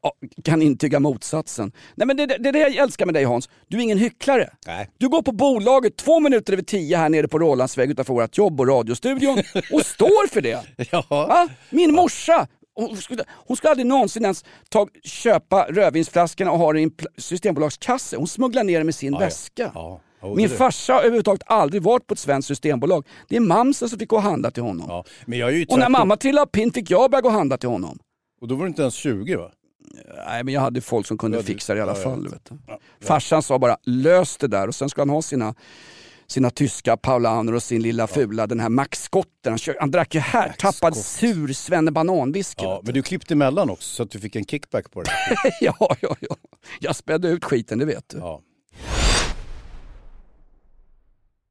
kan intyga motsatsen. Nej men det, det, är det jag älskar med dig Hans, du är ingen hycklare. Nej. Du går på bolaget två minuter över tio här nere på Rålandsväg utanför vårt jobb och radiostudion och står för det. Ja. Va? Min morsa, hon skulle, hon skulle aldrig någonsin ens ta, köpa rödvinsflaskorna och ha det i en systembolagskasse. Hon smugglar ner det med sin ja. väska. Ja, jo, Min farsa har överhuvudtaget aldrig varit på ett svenskt systembolag. Det är mamsen som fick gå och handla till honom. Ja, men jag är ju Och när mamma trillade pinn fick jag börja gå och handla till honom. Och då var du inte ens 20 va? Nej men jag hade folk som kunde Ja, fixa det i alla ja, ja. fall. Vet du. Farsan sa bara lös det där och sen skulle han ha sina sina tyska paulaner och sin lilla fula, den här Max Skotten. Han, han drack ju här, tappad Skott. sur svennebananwhisky. Ja, vet men du klippte emellan också så att du fick en kickback på det. ja, ja, ja. Jag spädde ut skiten, det vet du. Ja.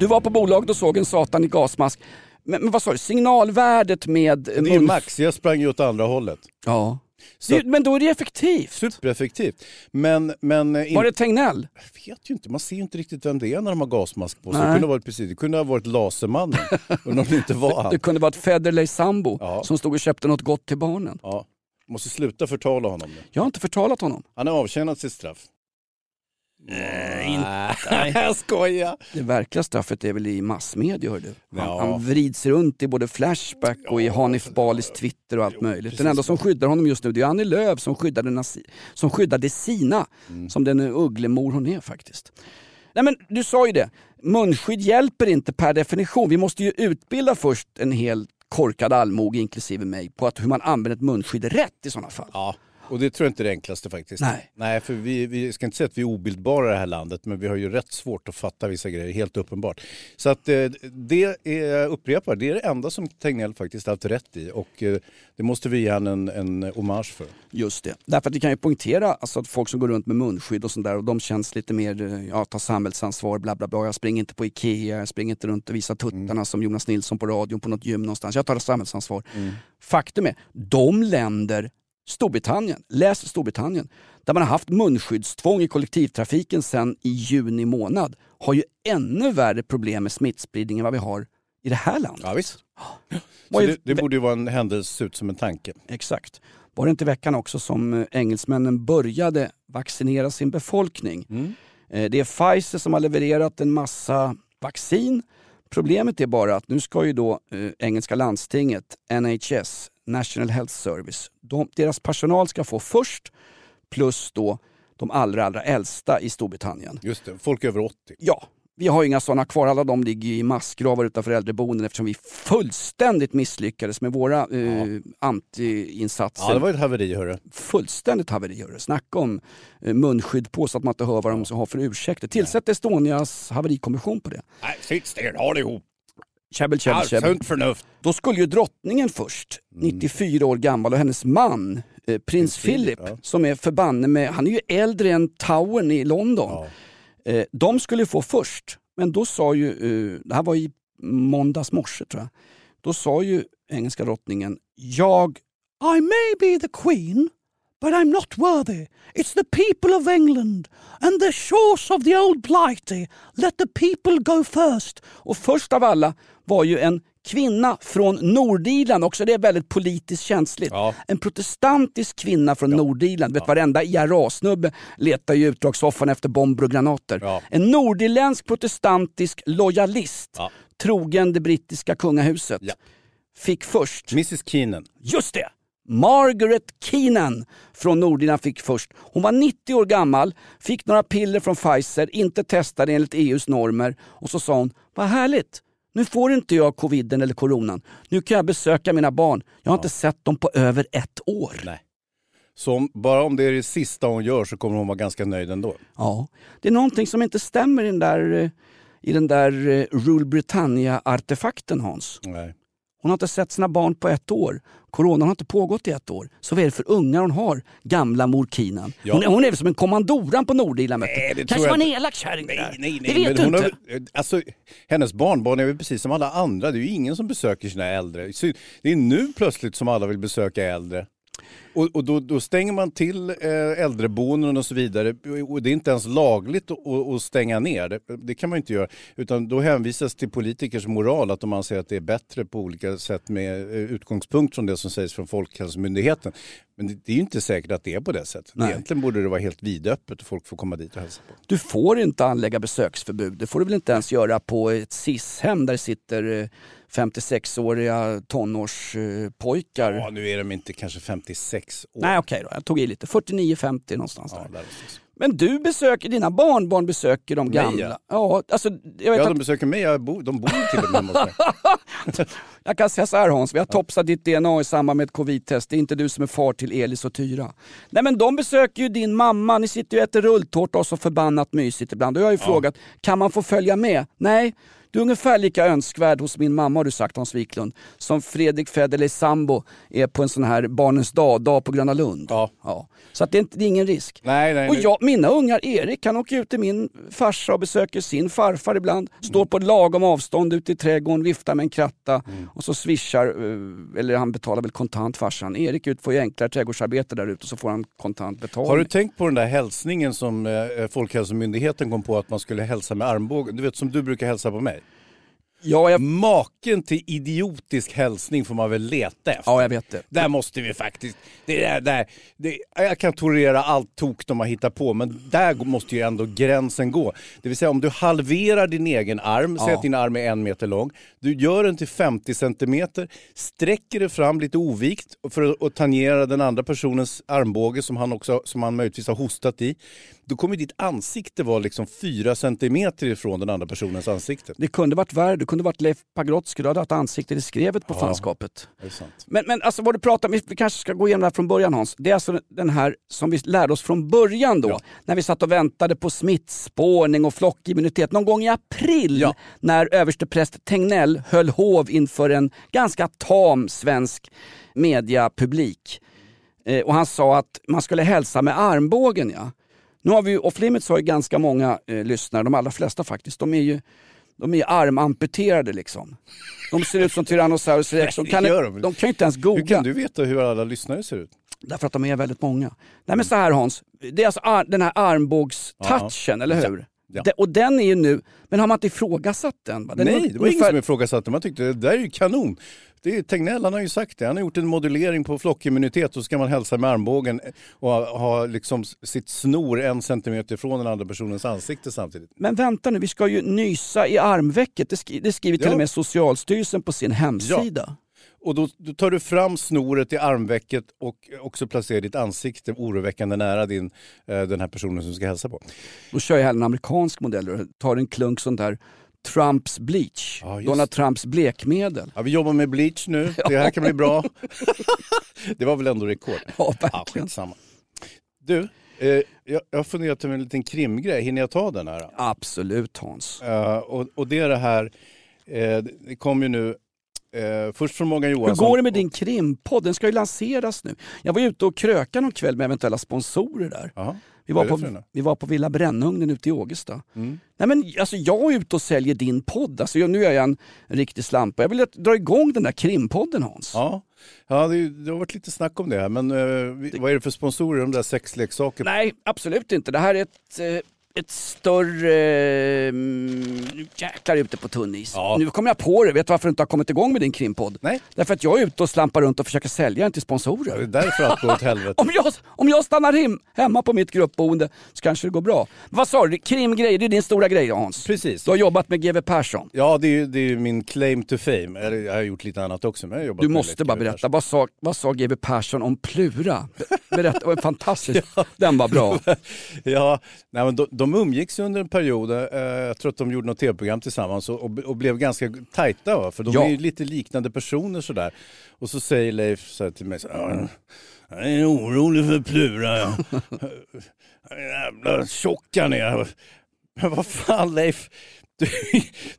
Du var på bolaget och såg en satan i gasmask. Men, men vad sa du, signalvärdet med... Det är max, jag sprang ju åt andra hållet. Ja. Så- men då är det effektivt. Supereffektivt. Men, men eh, in- Var det Tegnell? jag vet ju inte, man ser ju inte riktigt vem det är när de har gasmask på sig. Det kunde ha varit, precis, det kunde ha varit Lasermannen. Om det inte var han. Det kunde vara ett Federley sambo Ja. som stod och köpte något gott till barnen. Ja. Måste sluta förtala honom nu. Jag har inte förtalat honom. Han har avtjänat sitt straff. Nej, jag skojar. Det verkliga straffet är väl i massmedia hör du. Han, Ja. han vrids runt i både Flashback och i Hanif Balis Twitter och allt möjligt. Den enda som skyddar honom just nu det är Annie Lööf som skyddade, som skyddade Sina, Mm. som den ugglemor hon är faktiskt. Nej men du sa ju det, munskydd hjälper inte per definition. Vi måste ju utbilda först en hel korkad allmoge inklusive mig på att hur man använder ett munskydd rätt i sådana fall. Ja, och det tror jag inte är det enklaste faktiskt. Nej. Nej, för vi, vi ska inte säga att vi är obildbara i det här landet, men vi har ju rätt svårt att fatta vissa grejer, helt uppenbart. Så att eh, det är, jag upprepar, det är det enda som Tegnell faktiskt haft rätt i och eh, det måste vi ge han en, en hommage för. Just det. Därför att vi kan ju poängtera alltså, att folk som går runt med munskydd och sånt där och de känns lite mer, eh, ja ta samhällsansvar, bla bla bla. Jag springer inte på Ikea, jag springer inte runt och visar tuttarna Mm. som Jonas Nilsson på radion på något gym någonstans. Jag tar samhällsansvar. Faktum är, de länder, Storbritannien, läs Storbritannien, där man har haft munskyddstvång i kollektivtrafiken sedan i juni månad, har ju ännu värre problem med smittspridning än vad vi har i det här landet. Ja, visst. Så det, det borde ju vara en händelse ut som en tanke. Exakt. Var det inte veckan också som eh, engelsmännen började vaccinera sin befolkning? Eh, Det är Pfizer som har levererat en massa vaccin. Problemet är bara att nu ska ju då eh, engelska landstinget, NHS, National Health Service, de, deras personal ska få först plus då de allra, allra äldsta i Storbritannien. Just det, folk över 80. Ja, vi har ju inga sådana kvar. Alla de ligger i massgravar utanför äldreboenden eftersom vi fullständigt misslyckades med våra eh, anti-insatser. Ja, det var ett haveri hörru. Fullständigt haveri. hörru. Snacka om eh, munskydd på så att man inte hör vad de har för ursäkter. Tillsätt Estonias haverikommission på det. Nej, sitt håll ihop. Käbbel, käbbel, käbbel. Sunt förnuft. Då skulle ju drottningen först, 94 år gammal och hennes man eh, prins Philip, ja. som är förbanne med, han är ju äldre än Towern i London. Eh, de skulle få först, men då sa ju, eh, det här var i måndags morse tror jag, då sa ju engelska drottningen, jag, I may be the queen, but I'm not worthy. It's the people of England and the shores of the old blighty. Let the people go first. Och först av alla var ju en kvinna från Nordirland, också det är väldigt politiskt känsligt. Ja. En protestantisk kvinna från Nordirland. Vet, Varenda IRA-snubbe letar ju i utdragssoffan efter bomber och granater. Ja. En nordirländsk protestantisk lojalist, Ja. trogen det brittiska kungahuset, Ja. fick först Mrs Keenan. Just det! Margaret Keenan från Nordirland fick först. Hon var 90 år gammal, fick några piller från Pfizer, inte testade enligt EUs normer och så sa hon, vad härligt, nu får inte jag coviden eller coronan. Nu kan jag besöka mina barn. Jag har inte sett dem på över ett år. Nej. Så om, bara om det är det sista hon gör så kommer hon vara ganska nöjd ändå. Ja, det är någonting som inte stämmer i den där, eh, i den där eh, Rule Britannia-artefakten Hans. Nej. Hon har inte sett sina barn på ett år. Coronan har inte pågått i ett år. Så vad är det för ungar hon har, gamla mor Kinan? Ja. Hon, är- hon är som en kommandoran på. Nej, tror Kanske jag var en elak kärring det där. Nej, Det nej, vet du inte. Har, alltså, hennes barnbarn är väl precis som alla andra. Det är ju ingen som besöker sina äldre. Det är nu plötsligt som alla vill besöka äldre. Och, och då, då stänger man till eh, äldreboenden och så vidare. Och det är inte ens lagligt att, att, stänga ner. Det, det kan man inte göra. Utan då hänvisas till politikers moral att de anser att det är bättre på olika sätt med eh, utgångspunkt från det som sägs från Folkhälsomyndigheten. Men det, det är ju inte säkert att det är på det sättet. Nej. Egentligen borde det vara helt vidöppet och folk får komma dit och hälsa på. Du får inte anlägga besöksförbud. Det får du väl inte ens göra på ett SIS-hem där det sitter eh, 56-åriga tonårspojkar. Ja, nu är de inte kanske 56 år. Nej okej då, jag tog i lite. 49-50 någonstans Ja, där. där. Men du besöker, dina barnbarn besöker de gamla. ja. Ja, alltså, jag vet Ja, att de besöker mig. Jag bor, de bor till och med hemma hos mig. Jag kan säga så här Hans, vi har topsat ditt DNA i samband med ett covid-test. Det är inte du som är far till Elis och Tyra. Nej men de besöker ju din mamma, ni sitter ju och äter rulltårta och så förbannat mysigt ibland. Och jag har ju frågat, kan man få följa med? Nej, Du är ungefär lika önskvärd hos min mamma har du sagt Hans Wiklund, som Fredrik Federley Sambo är på en sån här Barnens dag-dag på Gröna Lund. Ja. Så att det, är inte, det är ingen risk. Nej, nej, Och jag, mina ungar, Erik han åker ut till min farsa och besöker sin farfar ibland. Står på lagom avstånd ute i trädgården, viftar med en kratta Mm. och så swishar, eh, eller han betalar väl kontant farsan. Erik ut får ju enklare trädgårdsarbete där ute och så får han kontant betalning. Har du tänkt på den där hälsningen som eh, Folkhälsomyndigheten kom på att man skulle hälsa med armbågen? Du vet som du brukar hälsa på mig. Ja, jag, Maken till idiotisk hälsning får man väl leta efter. ja, jag vet det. Där måste vi faktiskt... Det där, där, det, jag kan tolerera allt tok de har hittat på, men där måste ju ändå gränsen gå. Det vill säga om du halverar din egen arm, säg Ja. att din arm är en meter lång, du gör den till 50 centimeter, sträcker det fram lite ovikt för att, att tangera den andra personens armbåge som han, också, som han möjligtvis har hostat i. Då kommer ditt ansikte vara liksom 4 centimeter ifrån den andra personens ansikte. Det kunde varit värre, det kunde varit Leif Pagrotsky, du hade haft ansiktet i skrevet på Ja. fanskapet. Men, men alltså vad du pratar om, vi kanske ska gå igenom det här från början Hans. Det är alltså den här som vi lärde oss från början då, Ja. när vi satt och väntade på smittspårning och flockimmunitet. Någon gång i april Ja. när överstepräst Tegnell höll hov inför en ganska tam svensk mediapublik. Eh, och han sa att man skulle hälsa med armbågen. Ja. Nu har vi ju, off limits har ju ganska många eh, lyssnare, de allra flesta faktiskt. De är ju de är armamputerade liksom. De ser ut som Tyrannosaurus rex. De kan, de de kan inte ens googla. Hur kan du veta hur alla lyssnare ser ut? Därför att de är väldigt många. Nej men så här Hans, det är alltså den här armbågstouchen, eller hur? Ja. De- och den är ju nu, men har man inte ifrågasatt den? den Nej, det var ingen ungefär- som ifrågasatte. Man tyckte det där är ju kanon. Det är, Tegnell han har ju sagt det. Han har gjort en modulering på flockimmunitet och så ska man hälsa med armbågen och ha, ha liksom sitt snor en centimeter från den andra personens ansikte samtidigt. Men vänta nu, vi ska ju nysa i armvecket. Det, skri- det skriver till Ja. och med Socialstyrelsen på sin hemsida. Och då, då tar du fram snoret i armvecket och också placerar ditt ansikte oroväckande nära din, eh, den här personen som ska hälsa på. Då kör jag hellre en amerikansk modell och tar en klunk sånt där Trumps bleach, Ja, Donald Trumps blekmedel. Ja, vi jobbar med bleach nu. Det här kan bli bra. det var väl ändå rekord. Ja, Ja, verkligen. skitsamma. Du, eh, jag, har funderat över en liten krimgrej. Hinner jag ta den här? Absolut Hans. Eh, och, och det är det här, eh, det kom ju nu eh, först från Morgan Hur Johansson. går det med din krimpodd? Den ska ju lanseras nu. Jag var ute och krökade någon kväll med eventuella sponsorer där. Jaha. Vi var, det på, vi var på Villa Brännugnen ute i Ågesta. Mm. Nej, men, alltså, jag är ute och säljer din podd. Alltså, jag, nu är jag en riktig slampa. Jag vill dra igång den där krimpodden Hans. Ja, ja det, det har varit lite snack om det här. Men eh, vi, vad är det för sponsorer, de där sexleksaker? Nej, absolut inte. Det här är ett, eh, ett större... Mm, nu jäklar är jag ute på tunn is. Ja. Nu kommer jag på det. Vet du varför du inte har kommit igång med din krimpodd? Nej. Därför att jag är ute och slampar runt och försöker sälja den till Det sponsorer. är därför allt går åt helvete. Om jag, om jag stannar hem, hemma på mitt gruppboende så kanske det går bra. Vad sa du? Krimgrejer, det är din stora grej Hans? Precis. Du har jobbat med GW Persson. Ja, det är ju det är min claim to fame. Jag har gjort lite annat också. Men jag har jobbat Du måste bara berätta, vad sa, vad sa GW Persson om Plura? Be- Berätta, det var fantastiskt. Den var bra. Ja, nej, men de, de umgicks under en period, eh, jag tror att de gjorde något tv-program tillsammans och, och, och blev ganska tajta. Va? För de Ja. är ju lite liknande personer sådär. Och så säger Leif så här till mig, så, jag är orolig för Plura. Ja. Jävla tjock han är. Men vad fan Leif, du,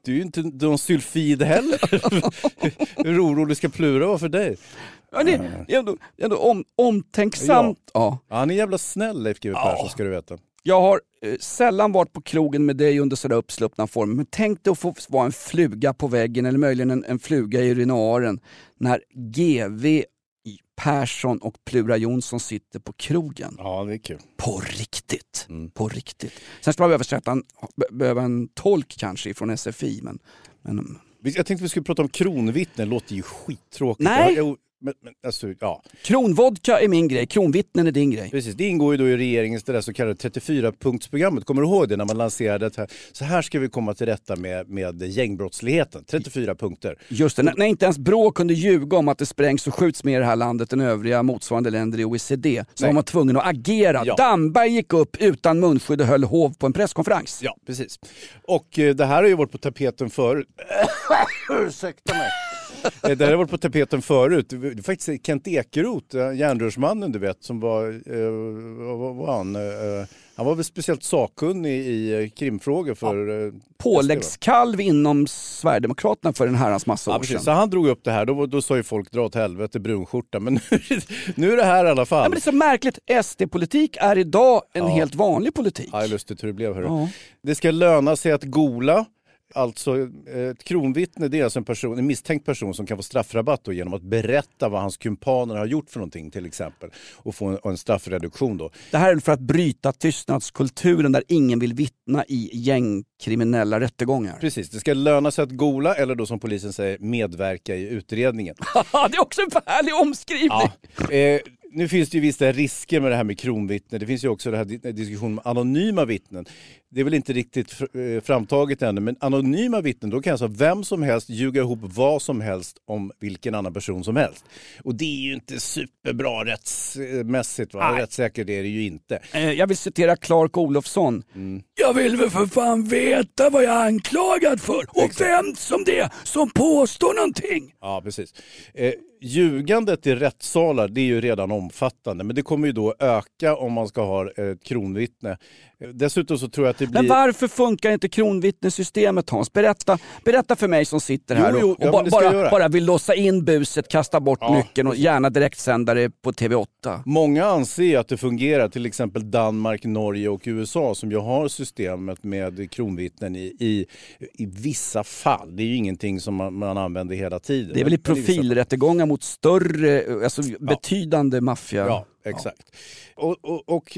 du är ju inte någon sylfid heller. Hur orolig ska Plura vara för dig? Ja, det är ändå, ändå om, omtänksamt. Ja. Ja, han är jävla snäll Leif GW Persson ska du veta. Jag har eh, sällan varit på krogen med dig under sådär uppsluppna former, men tänk dig att få vara en fluga på väggen eller möjligen en, en fluga i urinaren när GV Persson och Plura Jonsson sitter på krogen. Ja, det är kul. På riktigt. Mm. På riktigt. Sen ska man översätta en, be- behöva en tolk kanske ifrån SFI, men, men Jag tänkte vi skulle prata om kronvittnen, det låter ju skittråkigt. Nej. Ja, jo, men, men, alltså, ja. kronvodka är min grej, kronvittnen är din grej. Precis, det ingår ju då i regeringens det där så kallade 34-punktsprogrammet. Kommer du ihåg det när man lanserade det här? Så här ska vi komma till rätta med, med gängbrottsligheten. 34 punkter. Just det, när, när inte ens Brå kunde ljuga om att det sprängs och skjuts mer i det här landet än övriga motsvarande länder i OECD så Nej. var man tvungen att agera. Ja. Damberg gick upp utan munskydd och höll hov på en presskonferens. Ja, precis. Och eh, det här har ju varit på tapeten förut. Ursäkta mig. Eh, Det här har varit på tapeten förut. Det var faktiskt Kent Ekeroth, eh, järnrörsmannen du vet, som var, eh, vad var han? Eh, han var väl speciellt sakkunnig i eh, krimfrågor för... eh, Påläggskalv inom Sverigedemokraterna för en herrans massa Ja, år precis. sedan. Så han drog upp det här, då, då sa ju folk dra åt helvete brunskjorta. Men nu, nu är det här i alla Ja, fall. men det är så märkligt, SD-politik är idag en Ja. helt vanlig politik. Ja, lustigt hur det blev. Hörru. Ja. Det ska löna sig att gola. Alltså eh, ett kronvittne det är alltså en, person, en misstänkt person som kan få straffrabatt då, genom att berätta vad hans kumpaner har gjort för någonting till exempel. Och få en, och en straffreduktion då. Det här är för att bryta tystnadskulturen där ingen vill vittna i gängkriminella rättegångar. Precis, det ska löna sig att gola eller då som polisen säger medverka i utredningen. det är också en härlig omskrivning! Ja. Eh, nu finns det ju vissa risker med det här med kronvittne. Det finns ju också det här di- diskussionen om anonyma vittnen. Det är väl inte riktigt eh, framtaget ännu, men anonyma vittnen, då kan alltså vem som helst ljuga ihop vad som helst om vilken annan person som helst. Och det är ju inte superbra rättsmässigt, va? Nej. rättssäkert är det ju inte. Eh, Jag vill citera Clark Olofsson. Jag vill väl för fan veta vad jag är anklagad för och vem som det är som påstår någonting. Ja, precis. Eh, ljugandet i rättssalar, det är ju redan omfattande, men det kommer ju då öka om man ska ha ett kronvittne. Eh, Dessutom så tror jag att det blir... Men varför funkar inte kronvittnessystemet Hans? Berätta, berätta för mig som sitter här Jo, jo, och, och ja, bara, bara vill låsa in buset, kasta bort Ja, nyckeln och gärna direktsända det på TV8. Många anser att det fungerar, till exempel Danmark, Norge och USA som ju har systemet med kronvittnen i, i, i vissa fall. Det är ju ingenting som man, man använder hela tiden. Det är väl i profilrättegångar mot större, alltså betydande maffia. Ja, exakt. Och, och, och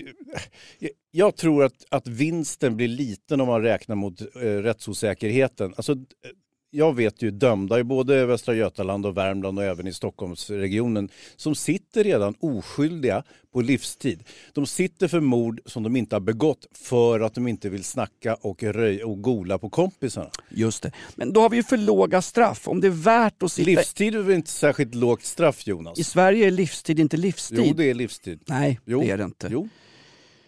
eh, jag tror att, att vinsten blir liten om man räknar mot eh, rättsosäkerheten. Alltså, jag vet ju dömda i både Västra Götaland och Värmland och även i Stockholmsregionen som sitter redan oskyldiga på livstid. De sitter för mord som de inte har begått för att de inte vill snacka och, röj och gola på kompisarna. Just det. Men då har vi ju för låga straff. Om det är värt att sitta... Livstid är väl inte särskilt lågt straff Jonas? I Sverige är livstid inte livstid. Jo, det är livstid. Nej, Jo, det är det inte. Jo,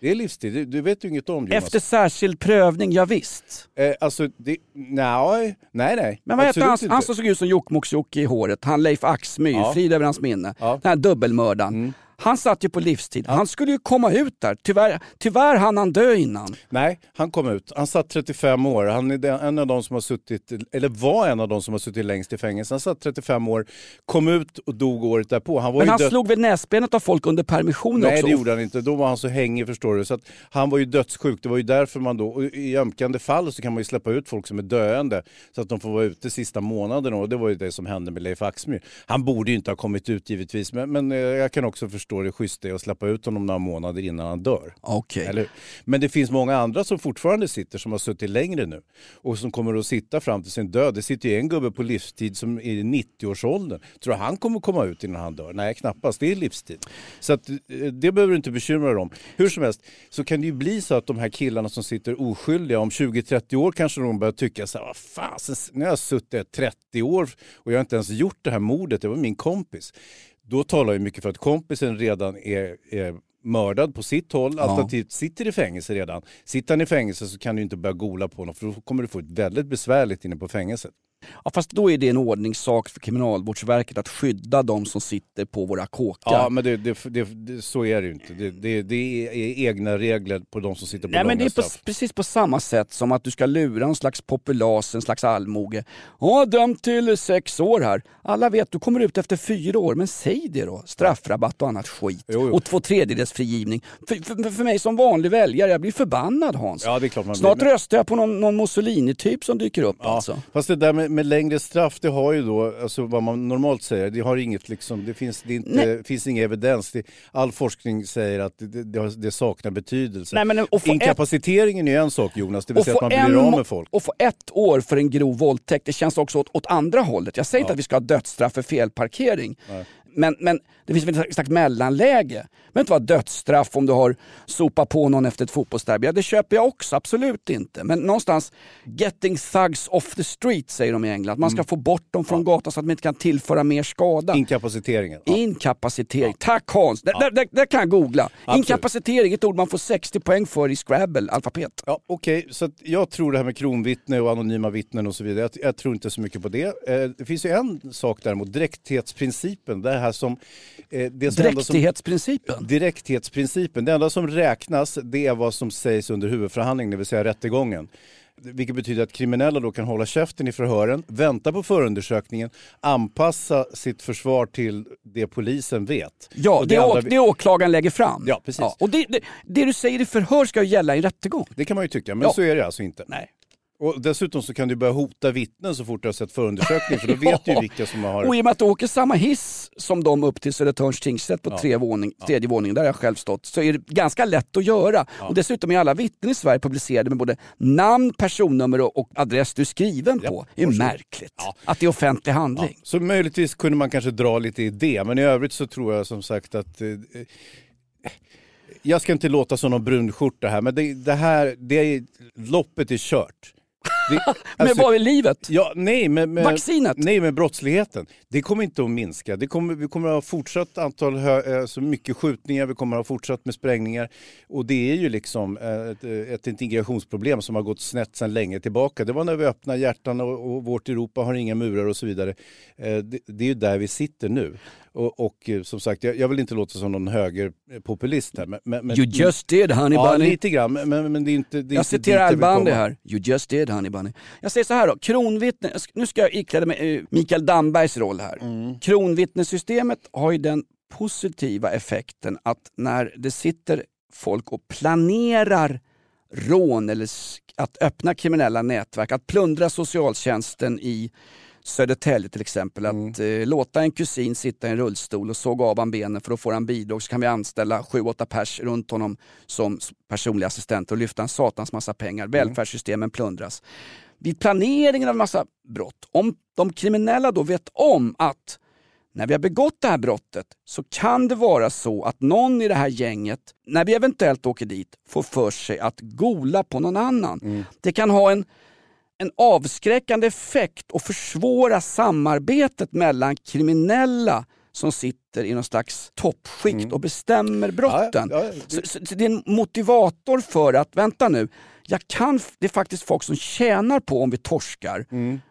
det är livstid. Du, du vet ju inget om Jonas. Efter särskild prövning, ja, visst. Eh, alltså, det, nej, nej, nej. Men vad hette han, han som såg ut som Jokkmokks-Jocke i håret? Han Leif Axmyr, Ja. frid över hans minne. Ja. Mm. Den här dubbelmördaren. Han satt ju på livstid. Han skulle ju komma ut där. Tyvärr, tyvärr hann han dö innan. Nej, han kom ut. Han satt 35 år. Han är en av de som har suttit, eller var en av de som har suttit längst i fängelse. Han satt 35 år, kom ut och dog året därpå. Han var Men han död- slog väl näsbenet av folk under permissioner Nej också. det gjorde han inte, då var han så hängig förstår du. Så han var ju dödssjuk, det var ju därför man då, i ömkande fall så kan man ju släppa ut folk som är döende så att de får vara ute sista månaderna och det var ju det som hände med Leif Axmyr. Han borde ju inte ha kommit ut givetvis men, men eh, jag kan också förstå det schyssta i att släppa ut honom några månader innan han dör. Okej. Eller? Men det finns många andra som fortfarande sitter som har suttit längre nu och som kommer att sitta fram till sin död. Det sitter ju en gubbe på livstid som är i 90-årsåldern. Tror du han kommer komma ut innan han dör? Nej, knappast. Det är livstid. Så att, eh, det behöver du inte bekymra dig om. Hur som helst så kan det ju bli så att de här killarna som sitter oskyldiga om 20-30 år kanske de börjar tycka så här, vad fasen, nu har jag suttit 30 år och jag har inte ens gjort det här mordet, det var min kompis. Då talar ju mycket för att kompisen redan är, är mördad på sitt håll, alternativt sitter i fängelse redan. Sitter han i fängelse så kan du inte börja gola på honom för då kommer du få ett väldigt besvärligt inne på fängelset. Ja, fast då är det en ordningssak för Kriminalvårdsverket att skydda de som sitter på våra kåkar. Ja, men det, det, det, så är det ju inte. Det, det, är egna regler på de som sitter på Nej, långa men det är på, precis på samma sätt som att du ska lura en slags populas, en slags allmoge. Ja, dömd till sex år här. Alla vet, du kommer ut efter fyra år, men säg det då. Straffrabatt och annat skit. Jo, jo. Och två tredjedels frigivning. För, för, för mig som vanlig väljare, jag blir förbannad Hans. Ja, det är klart man Snart blir. Men- röstar jag på någon, någon Mussolini-typ som dyker upp Ja, alltså. Fast det där med, med längre straff, det har ju då, alltså vad man normalt säger, det har inget liksom, det finns, det inte, Nej. finns ingen evidens. Det, all forskning säger att det, det, det saknar betydelse. Nej, men få ett- Inkapaciteringen är en sak Jonas, det vill säga att man blir en, av med folk. och få ett år för en grov våldtäkt, det känns också åt, åt andra hållet. Jag säger inte Ja. att vi ska ha dödsstraff för felparkering. Men, men det finns väl ett slags mellanläge. Behöver inte vara dödsstraff om du har sopat på någon efter ett fotbollsderby. Ja, det köper jag också, absolut inte. Men någonstans, getting thugs off the street säger de i England. Man ska få bort dem från gatan så att de inte kan tillföra mer skada. Inkapaciteringen. Ja. Inkapacitering. Tack Hans! Det, det, det kan jag googla. Absolut. Inkapacitering ett ord man får 60 poäng för i Scrabble, alfabet. Ja, Okej, så att jag tror det här med kronvittne och anonyma vittnen och så vidare, jag, jag tror inte så mycket på det. Eh, det finns ju en sak däremot, direkthetsprincipen. Det här som, eh, det som, Dräktighetsprincipen. Direkthetsprincipen. Det enda som räknas det är vad som sägs under huvudförhandlingen, det vill säga rättegången. Vilket betyder att kriminella då kan hålla käften i förhören, vänta på förundersökningen, anpassa sitt försvar till det polisen vet. Ja, Och det, andra- det åklagaren lägger fram. Ja, precis. och det, det, det du säger i förhör ska ju gälla i rättegång. det kan man ju tycka, men Ja. så är det alltså inte. Nej. Och dessutom så kan du börja hota vittnen så fort du har sett förundersökningen för då vet du Ja. vilka som har... Och i och med att du åker samma hiss som de upp till Södertörns tingsrätt på Ja. tre våning, tredje våningen, där jag själv stått, så är det ganska lätt att göra. Och dessutom är alla vittnen i Sverige publicerade med både namn, personnummer och, och adress du är skriven Ja, på. Det är märkligt att det är offentlig handling. Så möjligtvis kunde man kanske dra lite i det, men i övrigt så tror jag som sagt att eh, jag ska inte låta som någon brunskjorta här, men det, det här, det är, loppet är kört. Det, Men alltså- vad är livet? Ja, nej, med, med, Vaccinet? Nej, med brottsligheten. Det kommer inte att minska. Det kommer, vi kommer att ha fortsatt antal, hö, alltså mycket skjutningar, vi kommer att ha fortsatt med sprängningar. Och det är ju liksom eh, ett, ett integrationsproblem som har gått snett sedan länge tillbaka. Det var när vi öppnade hjärtan och, och vårt Europa har inga murar och så vidare. Eh, Det, det är ju där vi sitter nu. Och, och eh, som sagt, jag, jag vill inte låta som någon högerpopulist här. Men, men, You just did honey Ja, bunny. lite grann, men, men, det är inte... Det är Jag citerar Al Bundy här. You just did honey bunny. Jag säger så här då, kronvittne, nu ska jag ikläda mig eh, Mikael Dambergs roll här. Mm. Kronvittnessystemet har ju den positiva effekten att när det sitter folk och planerar rån eller att öppna kriminella nätverk, att plundra socialtjänsten i Södertälje till exempel, att eh, låta en kusin sitta i en rullstol och såga av han benen för att få han bidrag så kan vi anställa 7-8 pers runt honom som personliga assistenter och lyfta en satans massa pengar. Välfärdssystemen plundras. Vid planeringen av en massa brott, om de kriminella då vet om att när vi har begått det här brottet så kan det vara så att någon i det här gänget, när vi eventuellt åker dit, får för sig att gola på någon annan. Det kan ha en, en avskräckande effekt och försvåra samarbetet mellan kriminella som sitter i någon slags toppskikt och bestämmer brotten. Ja, ja, Så, så, så det är en motivator för att, vänta nu, jag kan, det är faktiskt folk som tjänar på om vi torskar.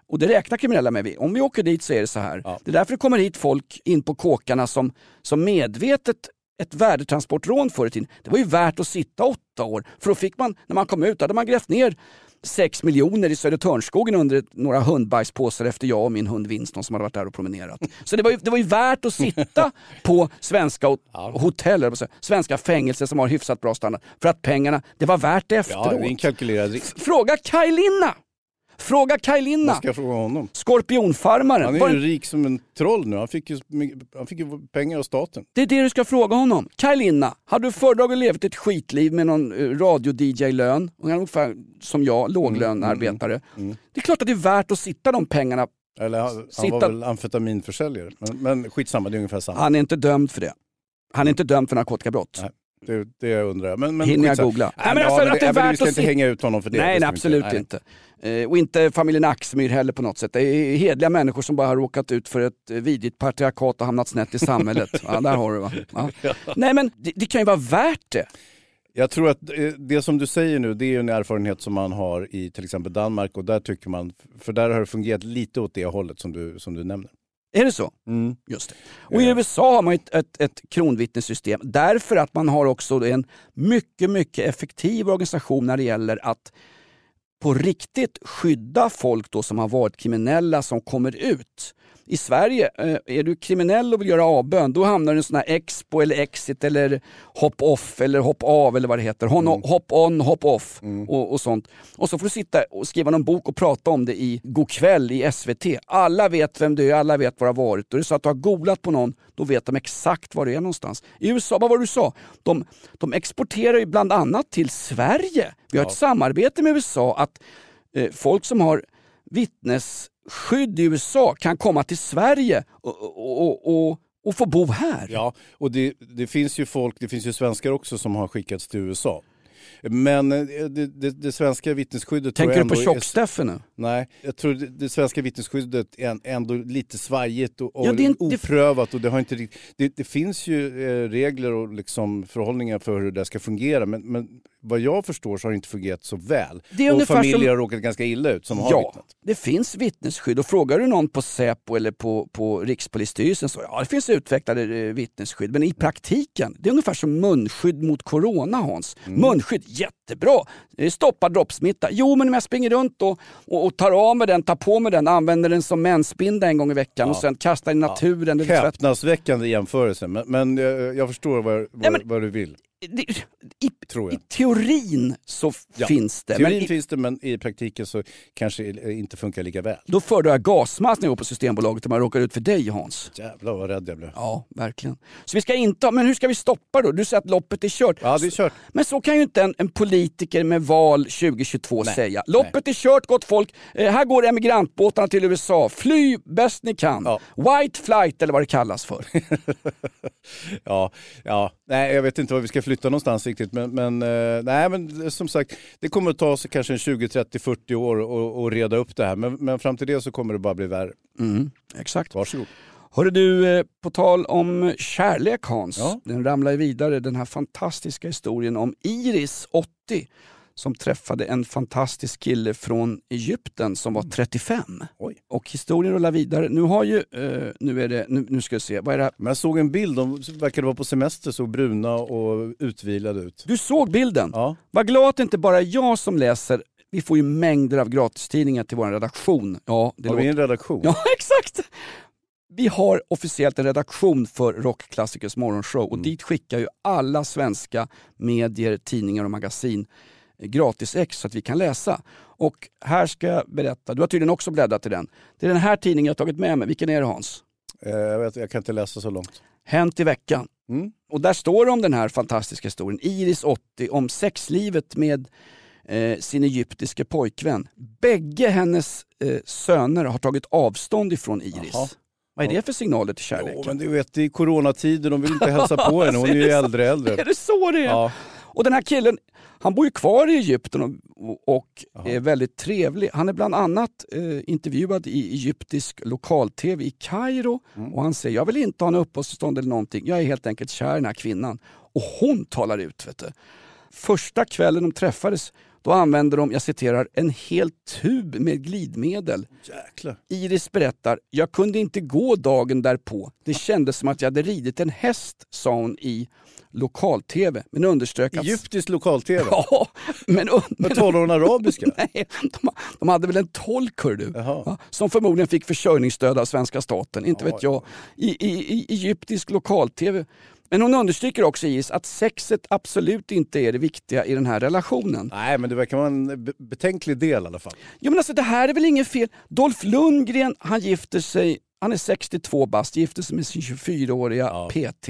Och det räknar kriminella med. Vi- Om vi åker dit så är det så här. Ja. Det är därför det kommer hit folk in på kåkarna som, som medvetet ett värdetransportrån förr i tiden. Det var ju värt att sitta åtta år. För då fick man, när man kom ut, hade man grävt ner 6 miljoner i Södertörnsskogen under några hundbajspåsar efter jag och min hund Winston som hade varit där och promenerat. Så det var ju, det var ju värt att sitta på svenska hot- hotell, svenska fängelser som har hyfsat bra standard. För att pengarna, det var värt det Ja, efteråt. det är en kalkylerad risk. Fråga Kaj Linna! Fråga Kaj Linna! Vad ska jag fråga honom? Skorpionfarmaren. Han är ju rik som en troll nu. Han fick ju, han fick ju pengar av staten. det är det du ska fråga honom. Kaj Linna, hade du föredragit leva ett skitliv med någon eh, radio-DJ-lön, ungefär som jag, låglönarbetare. Det är klart att det är värt att sitta de pengarna. Eller han, han Sitta- var väl amfetaminförsäljare. Men, men skitsamma, det är ungefär samma. Han är inte dömd för det. Han är inte dömd för narkotikabrott. Nej, Det, det undrar jag. Men, men Hinner jag googla? Nej, men men, alltså, ja, att det är men, vi värt ska att inte se- hänga ut honom för det. nej, det nej, absolut Nej. inte. Eh, och inte familjen Axmyr heller på något sätt. Det är hedliga människor som bara har råkat ut för ett eh, vidrigt patriarkat och hamnat snett i samhället. ja, där har du va. Ja. Nej men det, det kan ju vara värt det. Jag tror att eh, det som du säger nu, det är ju en erfarenhet som man har i till exempel Danmark och där tycker man, för där har det fungerat lite åt det hållet som du, som du nämner. Är det så? Mm. Just det. Och i USA har man ett, ett, ett kronvittnessystem därför att man har också en mycket, mycket effektiv organisation när det gäller att på riktigt skydda folk då som har varit kriminella som kommer ut. I Sverige, eh, är du kriminell och vill göra avbön, då hamnar du i en sån här expo eller exit eller hop off eller hopp av eller vad det heter. Hon, Hop on, hop off och, och sånt. Och så får du sitta och skriva någon bok och prata om det i God kväll i SVT. Alla vet vem du är, alla vet var du har varit. Och är det så att du har googlat på någon, då vet de exakt var du är någonstans. I USA, vad var det du sa? De, de exporterar ju bland annat till Sverige. Vi har ett samarbete med USA att eh, folk som har skydd i USA kan komma till Sverige och, och, och, och och få bo här. Ja, och det, det finns ju folk, det finns ju svenskar också som har skickats till USA. Men eh, det, det, det svenska vittnesskyddet Tänker du på Tjock-Steffe nu? Nej, jag tror det, det svenska vittnesskyddet är ändå lite svajigt och, och Ja, det är oprövat. Och det, har inte, rikt- det, det finns ju eh, regler och liksom förhållningar för hur det ska fungera men, men vad jag förstår så har det inte fungerat så väl. Det är och familjer som- har råkat ganska illa ut som har Ja, vittnat. det finns vittnesskydd och frågar du någon på Säpo eller på, på Rikspolisstyrelsen så ja, det finns utvecklade eh, vittnesskydd. Men i praktiken, det är ungefär som munskydd mot corona Hans. Mm. Munskydd, jättebra! Det stoppar droppsmitta. Jo, men om jag springer runt och, och, och tar av med den, tar på mig den, använder den som mensbinda en gång i veckan och sen kastar i naturen. tvätt- Häpnadsväckande jämförelse men, men eh, jag förstår vad, vad, Ja, men- vad du vill. I. I teorin så Ja, finns det. Teorin men i, finns det men i praktiken så kanske det inte funkar lika väl. då föredrar jag gasmask när jag går på Systembolaget om jag råkar ut för dig Hans. Jävlar vad rädd jag blev. Ja, verkligen. Så vi ska inte men hur ska vi stoppa då? Du säger att loppet är kört. Ja, det är kört. Men så kan ju inte en, en politiker med val 2022 Nej, säga. Loppet är kört gott folk. Eh, här går emigrantbåtarna till USA. Fly bäst ni kan. Ja. White flight eller vad det kallas för. Ja, ja, nej jag vet inte var vi ska flytta någonstans riktigt men, men, eh, nej, men som sagt det kommer att ta sig kanske en 20, 30, 40 år att- reda upp det här men, men fram till det så kommer det bara bli värre. Mm, exakt. Varsågod. Hörru du, eh, på tal om kärlek Hans. Ja. Den ramlar vidare, den här fantastiska historien om Iris, 80, som träffade en fantastisk kille från Egypten som var 35. Oj. Och historien rullar vidare. Nu har ju, eh, nu är det, nu, nu ska vi se, vad är det här? Men jag såg en bild, de verkade vara på semester, såg bruna och utvilade ut. Du såg bilden? Ja, Var glad att det inte bara är jag som läser. Vi får ju mängder av gratistidningar till vår redaktion. Ja, det har vi en redaktion? Ja, exakt! Vi har officiellt en redaktion för Rockklassikers morgonshow och dit skickar ju alla svenska medier, tidningar och magasin gratis ex så att vi kan läsa. Och här ska jag berätta, du har tydligen också bläddrat i den. Det är den här tidningen jag har tagit med mig. Vilken är det Hans? Eh, jag, vet, jag kan inte läsa så långt. Hänt i veckan. Mm. Och där står det om den här fantastiska historien, Iris 80, om sexlivet med eh, sin egyptiske pojkvän. Bägge hennes eh, söner har tagit avstånd ifrån Iris. Jaha. Vad är det för signaler till kärleken? Jo, men du vet, det är coronatider, de vill inte hälsa på henne, hon är ju äldre äldre. Är det så det är? Ja. Och den här killen, han bor ju kvar i Egypten och, och, är väldigt trevlig. Han är bland annat eh, intervjuad i egyptisk lokal-tv i Kairo Mm. och han säger jag vill inte ha något uppehållstillstånd eller någonting. Jag är helt enkelt kär i den här kvinnan. Och hon talar ut. Vet du. Första kvällen de träffades då använde de, jag citerar, en hel tub med glidmedel. Jäklar. Iris berättar, jag kunde inte gå dagen därpå. Det kändes som att jag hade ridit en häst, sa hon i lokal-tv. Men underströk att... Egyptisk lokal-tv? Ja, men, men talar hon arabiska? Nej, de, de hade väl en tolk du, ja, som förmodligen fick försörjningsstöd av svenska staten, inte Ja, vet jag, i, i, i egyptisk lokal-tv. Men hon understryker också Iris att sexet absolut inte är det viktiga i den här relationen. Nej, men det verkar vara en be- betänklig del i alla fall. Jo men alltså det här är väl inget fel. Dolph Lundgren, han gifter sig, han är 62 bast, gifter sig med sin 24-åriga Ja. PT.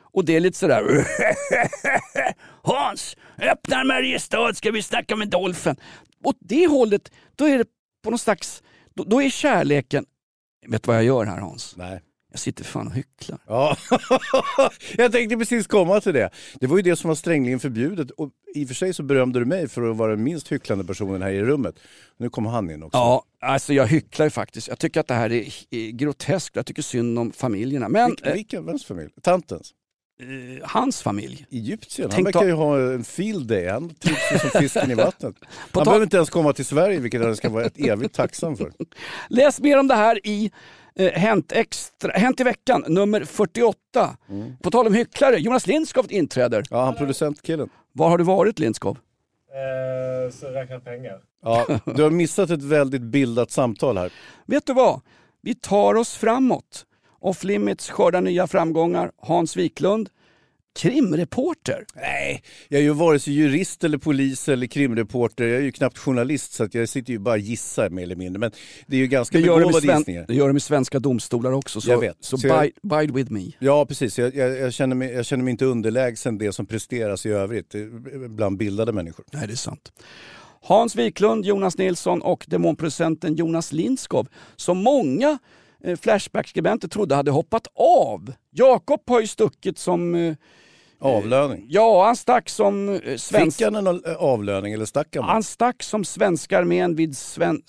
Och det är lite sådär Hans, öppnar Mariestad ska vi snacka med Dolphen. Åt det hållet, då är det på någon slags, då, då är kärleken, vet du vad jag gör här Hans? Nej. Jag sitter fan och hycklar. Ja, jag tänkte precis komma till det. Det var ju det som var strängligen förbjudet. Och I och för sig så berömde du mig för att vara den minst hycklande personen här i rummet. Nu kommer han in också. Ja, alltså jag hycklar ju faktiskt. Jag tycker att det här är, groteskt. Jag tycker synd om familjerna. Men Vilken, vilken, vems familj? Tantens? eh, hans familj. Egyptien? Han verkar ju ha en field day. Han trivs som fisken i vattnet. Han behöver inte ens komma till Sverige, vilket han ska vara ett evigt tacksam för. Läs mer om det här i eh, Hänt, extra, Hänt i veckan, nummer 48. På tal om hycklare, Jonas Lindskov inträder. Ja, han producentkillen. Var har du varit Lindskov? Eh, så räkna pengar. Ja, du har missat ett väldigt bildat samtal här. Vet du vad? Vi tar oss framåt. Off Limits skördar nya framgångar. Hans Wiklund, krimreporter. Nej, jag är ju vare sig jurist eller polis eller krimreporter. Jag är ju knappt journalist så jag sitter ju bara och gissar mer eller mindre. Men det är ju ganska Det begåvade sven- gissningar. det gör de i svenska domstolar också. Så, Jag vet. så, Så jag- bide, bide with me. Ja, precis. Jag, jag, jag, känner mig, jag känner mig inte underlägsen det som presteras i övrigt eh, bland bildade människor. Nej, det är sant. Hans Wiklund, Jonas Nilsson och demonproducenten Jonas Lindskov som många eh, Flashback-skribenter trodde hade hoppat av. Jakob har ju stuckit som... eh, Avlöning. Ja, han stack som eh, svensk... Fick han en eh, avlöning eller stack han? Han stack som svenska armén vid, Sven,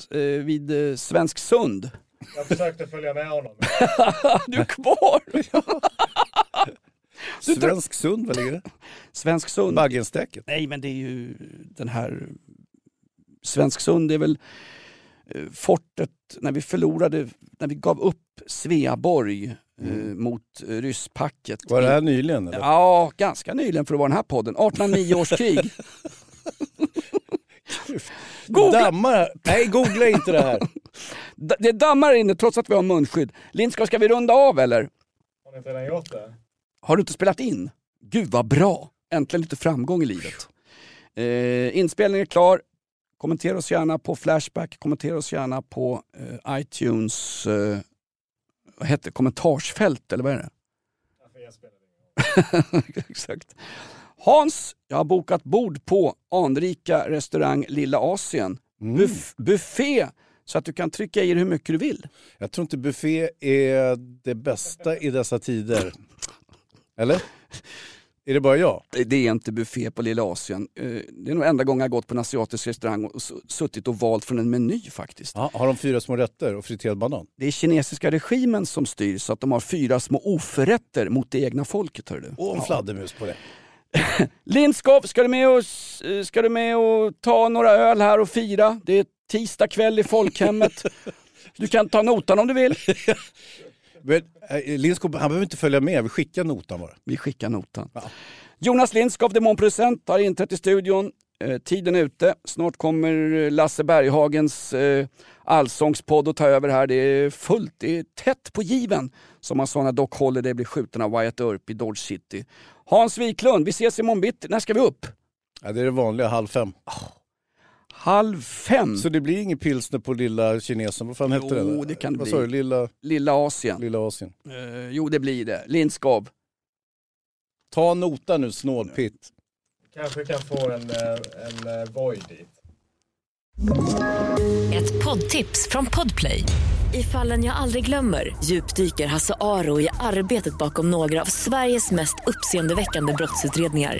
vid Svensk Sund. Jag försökte följa med honom. du är kvar! Svensk Sund, vad ligger det? Svensk Sund. Baggenstäket? Nej, men det är ju den här... Svensk Sund är väl fortet när vi förlorade, när vi gav upp Sveaborg eh, mot eh, rysspacket. Var det här nyligen? Eller? Ja, ganska nyligen för att vara den här podden. 1809 års krig. Googla. Dammar? Nej, googla inte det här. Det dammar inne trots att vi har munskydd. Lindskog, ska vi runda av eller? Har ni inte redan gjort det? Har du inte spelat in? Gud vad bra! Äntligen lite framgång i livet. Eh, inspelningen är klar. Kommentera oss gärna på Flashback, kommentera oss gärna på eh, iTunes eh, vad heter det? kommentarsfält, eller vad är det? Exakt. Hans, jag har bokat bord på anrika restaurang Lilla Asien. Buff- buffé, så att du kan trycka i dig hur mycket du vill. Jag tror inte buffé är det bästa i dessa tider. Eller? Är det bara jag? Det är inte buffé på Lilla Asien. Eh, Det är nog enda gången jag gått på en asiatisk restaurang och suttit och valt från en meny faktiskt. Ja, har de fyra små rätter och friterad banan? Det är kinesiska regimen som styr så att de har fyra små oförrätter mot det egna folket. Hör du. Och en fladdermus på det. Lindskov, ska du, med och, ska du med och ta några öl här och fira? Det är tisdag kväll i folkhemmet. Du kan ta notan om du vill. Men, eh, Lindskog, han behöver inte följa med, vi skickar notan bara. Vi skickar notan. Jonas Lindskov, demonproducent, har inträtt i studion. Eh, tiden är ute. Snart kommer eh, Lasse Berghagens eh, allsångspodd att ta över här. Det är fullt, det är tätt på given. Som man sa när Doc Holliday blev skjuten av Wyatt Earp i Dodge City. Hans Wiklund, vi ses imorgon bitti. När ska vi upp? Ja, det är det vanliga, halv fem. Halv fem. Så det blir ingen pilsner på lilla kinesen, vad fan hette Jo, det? kan det Vad bli. sa du, lilla, Lilla Asien. lilla Asien? Eh, jo, det blir det. Lindskov. Ta nota nu, snålpitt. Kanske kan få en, eh, en eh, Voi dit. Ett poddtips från Podplay. I fallen jag aldrig glömmer djupdyker Hasse Aro i arbetet bakom några av Sveriges mest uppseendeväckande brottsutredningar.